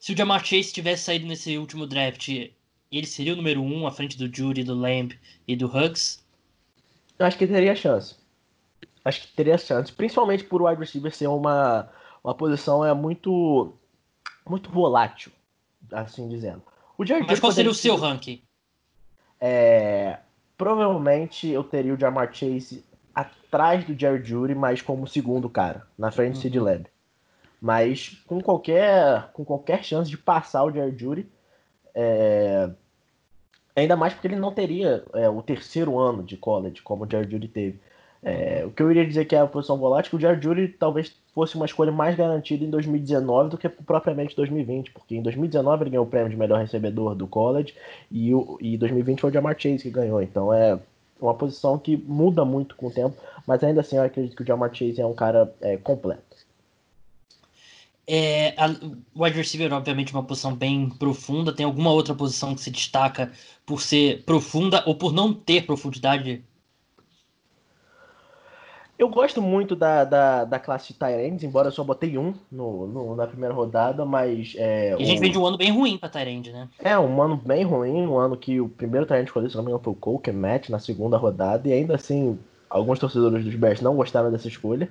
se o Jamar Chase tivesse saído nesse último draft, ele seria o número um à frente do Judy, do Lamb e do Hugs? Eu acho que teria chance. Acho que teria chance. Principalmente por o wide receiver ser uma, uma posição é muito, muito volátil, assim dizendo. O Mas qual seria o seu ranking? É, provavelmente eu teria o Jamar Chase atrás do Jerry Judy, mas como segundo cara, na frente do Sid uhum. Lamb. Mas com qualquer, com qualquer chance de passar o Jerry Judy, é... ainda mais porque ele não teria é, o terceiro ano de college, como o Jerry Judy teve. É, o que eu iria dizer que é a posição volátil, que o Jerry Judy talvez fosse uma escolha mais garantida em 2019 do que propriamente 2020, porque em 2019 ele ganhou o prêmio de melhor recebedor do college e, o, e 2020 foi o Jamar Chase que ganhou. Então é uma posição que muda muito com o tempo, mas ainda assim eu acredito que o Jamar Chase é um cara é, completo. É, a, o wide receiver, obviamente, é uma posição bem profunda. Tem alguma outra posição que se destaca por ser profunda ou por não ter profundidade? Eu gosto muito da, da, da classe de Tyrants, embora eu só botei um no, no na primeira rodada, mas. É, e a gente vem de um ano bem ruim pra Tyrant, né? É, um ano bem ruim, um ano que o primeiro Tyrant escolhido, se não me engano, foi o Cole Matt na segunda rodada, e ainda assim, alguns torcedores dos Bears não gostaram dessa escolha.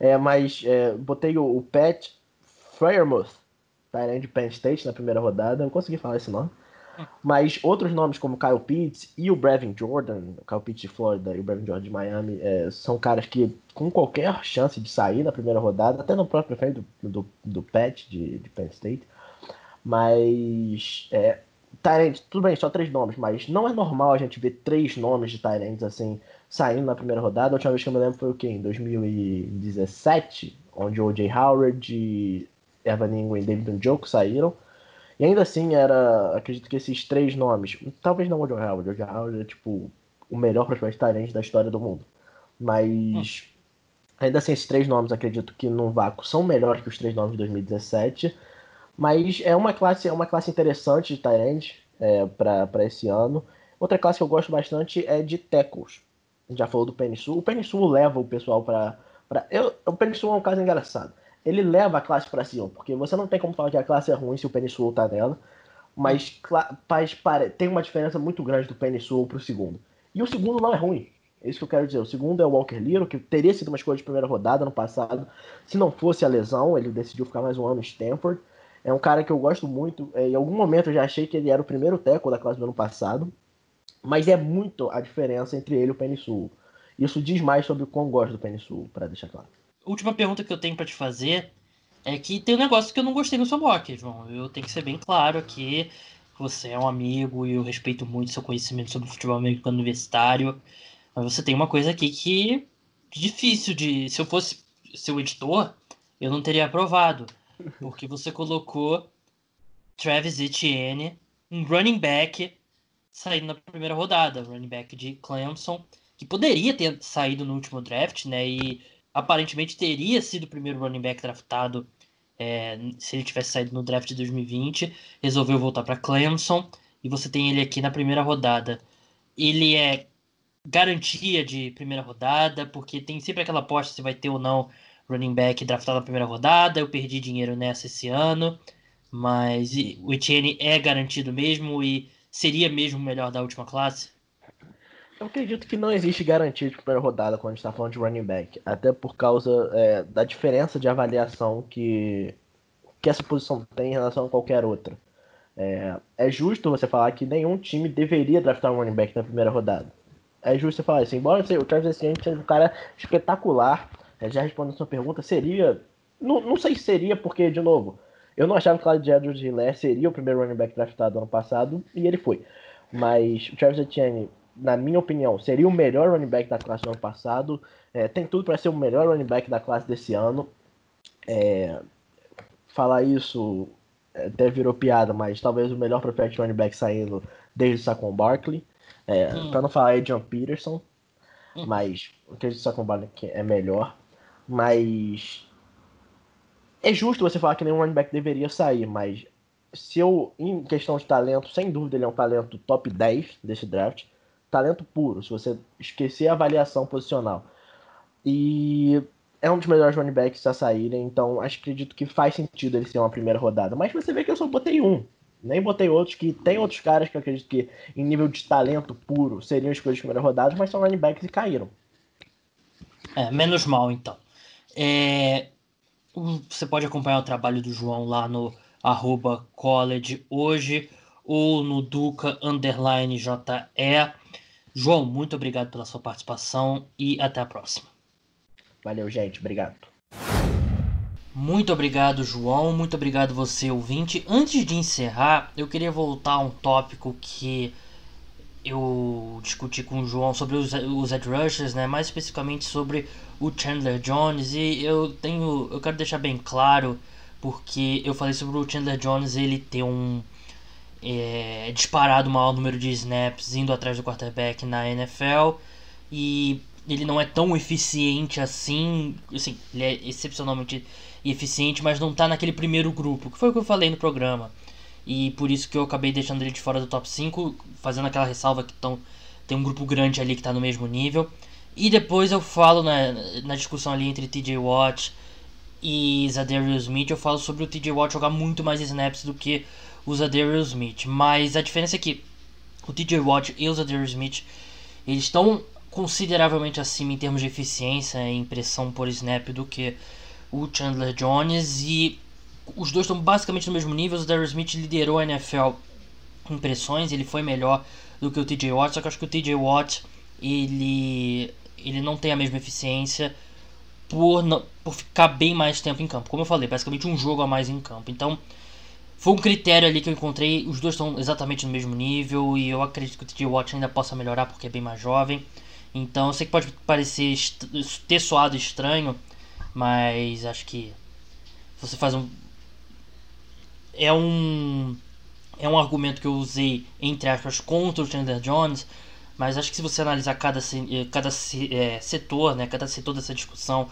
É, mas é, botei o, o Pat Fryermuth, Tyrant de Penn State, na primeira rodada, eu consegui falar esse nome. Mas outros nomes como Kyle Pitts e o Brevin Jordan, Kyle Pitts de Florida e o Brevin Jordan de Miami, é, são caras que com qualquer chance de sair na primeira rodada, até no próprio frente do, do, do Pat de, de Penn State. Mas é, Tyrant, tudo bem, só três nomes, mas não é normal a gente ver três nomes de Tyrants assim saindo na primeira rodada. A última vez que eu me lembro foi o quê? Em 2017, onde o O.J. Howard, Evan Ingram e David Njoku saíram. E ainda assim era, acredito que esses três nomes, talvez não o John Howard, o John Howard é tipo o melhor prospect talent da história do mundo. Mas hum. ainda assim esses três nomes acredito que no vácuo são melhores que os três nomes de 2017. Mas é uma classe, é uma classe interessante de Tyrant é, para esse ano. Outra classe que eu gosto bastante é de tackles. A gente já falou do Penisul. O Penisul leva o pessoal para. Pra... Eu, o Penisul é um caso engraçado ele leva a classe para cima, porque você não tem como falar que a classe é ruim se o Penissul tá nela, mas tem uma diferença muito grande do Penissul pro segundo. E o segundo não é ruim. É isso que eu quero dizer. O segundo é o Walker Little, que teria sido uma escolha de primeira rodada no passado, se não fosse a lesão, ele decidiu ficar mais um ano em Stanford. É um cara que eu gosto muito. É, em algum momento eu já achei que ele era o primeiro teco da classe do ano passado. Mas é muito a diferença entre ele e o Penissul. Isso diz mais sobre o quão gosto do Penissul, para deixar claro última pergunta que eu tenho para te fazer é que tem um negócio que eu não gostei no seu mock, João. Eu tenho que ser bem claro aqui. Você é um amigo e eu respeito muito seu conhecimento sobre futebol americano universitário. Mas você tem uma coisa aqui que difícil de. Se eu fosse seu editor, eu não teria aprovado. Porque você colocou Travis Etienne, um running back, saindo na primeira rodada. Running back de Clemson, que poderia ter saído no último draft, né? E aparentemente teria sido o primeiro running back draftado é, se ele tivesse saído no draft de 2020. Resolveu voltar para Clemson e você tem ele aqui na primeira rodada. Ele é garantia de primeira rodada, porque tem sempre aquela aposta se vai ter ou não running back draftado na primeira rodada. Eu perdi dinheiro nessa esse ano, mas o Etienne é garantido mesmo e seria mesmo o melhor da última classe. Eu acredito que não existe garantia de primeira rodada quando a gente está falando de running back. Até por causa é, da diferença de avaliação que, que essa posição tem em relação a qualquer outra. É, é justo você falar que nenhum time deveria draftar um running back na primeira rodada. É justo você falar isso. Embora o Travis Etienne seja um cara espetacular, é, já respondendo a sua pergunta, seria. Não, não sei se seria, porque, de novo, eu não achava que o Clyde Edwards seria o primeiro running back draftado ano passado, e ele foi. Mas o Travis Etienne na minha opinião, seria o melhor running back da classe do ano passado. É, tem tudo para ser o melhor running back da classe desse ano. É, falar isso é, até virou piada, mas talvez o melhor perfect running back saindo desde o Saquon Barkley. É, hum. Para não falar John Peterson, hum. mas o que o Saquon Barkley é melhor. Mas é justo você falar que nenhum running back deveria sair, mas se eu, em questão de talento, sem dúvida ele é um talento top 10 desse draft talento puro, se você esquecer a avaliação posicional. E é um dos melhores running backs a saírem, então acho acredito que faz sentido ele ser uma primeira rodada. Mas você vê que eu só botei um. Nem botei outros que tem outros caras que eu acredito que em nível de talento puro seriam escolhas de primeira rodada, mas são running backs e caíram. É, menos mal então. É, você pode acompanhar o trabalho do João lá no arroba college hoje ou no Duca underline JE. João, muito obrigado pela sua participação e até a próxima. Valeu, gente. Obrigado. Muito obrigado, João. Muito obrigado, você, ouvinte. Antes de encerrar, eu queria voltar a um tópico que eu discuti com o João sobre os, os Ed Rushers, né? mais especificamente sobre o Chandler Jones. E eu tenho. Eu quero deixar bem claro, porque eu falei sobre o Chandler Jones ele ter um é, disparado o maior número de snaps indo atrás do quarterback na NFL e ele não é tão eficiente assim, assim, ele é excepcionalmente eficiente, mas não está naquele primeiro grupo, que foi o que eu falei no programa. E por isso que eu acabei deixando ele de fora do top 5, fazendo aquela ressalva que tão, tem um grupo grande ali que está no mesmo nível. E depois eu falo na, na discussão ali entre TJ Watt e Zadarius Smith, eu falo sobre o TJ Watt jogar muito mais snaps do que o Zadarius Smith. Mas a diferença é que o TJ Watt e o Zadarius Smith, eles estão consideravelmente acima em termos de eficiência e impressão por snap do que o Chandler Jones e os dois estão basicamente no mesmo nível. O Zadarius Smith liderou a NFL em impressões, ele foi melhor do que o TJ Watt, só que eu acho que o TJ Watt ele ele não tem a mesma eficiência por, não, por ficar bem mais tempo em campo. Como eu falei, basicamente um jogo a mais em campo. Então, foi um critério ali que eu encontrei. Os dois estão exatamente no mesmo nível e eu acredito que o TJ Watt ainda possa melhorar porque é bem mais jovem. Então, eu sei que pode parecer ter soado estranho, mas acho que você faz um é um é um argumento que eu usei entre aspas contra o Chandler Jones mas acho que se você analisar cada, eh, cada é, setor, né, cada setor dessa discussão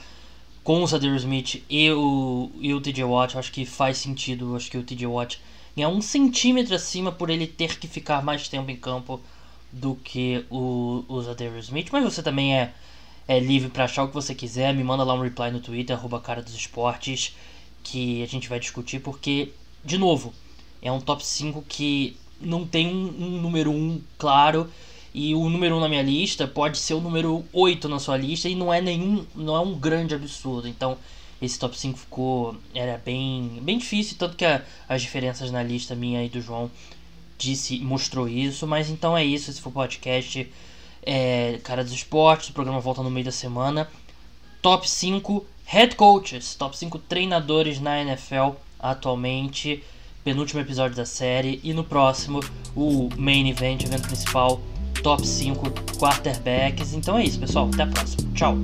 com o Sadir Smith e o, e o TJ Watt, acho que faz sentido. Acho que o TJ Watt é um centímetro acima por ele ter que ficar mais tempo em campo do que o, o Zadir Smith. Mas você também é, é livre para achar o que você quiser. Me manda lá um reply no Twitter, arroba cara dos esportes, que a gente vai discutir, porque, de novo, é um top 5 que não tem um, um número 1 claro e o número 1 um na minha lista pode ser o número 8 na sua lista e não é nenhum, não é um grande absurdo. Então, esse top 5 ficou era bem, bem difícil, tanto que a, as diferenças na lista minha e do João disse, mostrou isso, mas então é isso, esse foi o podcast é, Cara dos Esportes, o programa volta no meio da semana. Top 5 head coaches, top 5 treinadores na NFL atualmente, penúltimo episódio da série e no próximo o main event, evento principal top 5 quarterbacks. Então é isso, pessoal. Até a próxima. Tchau.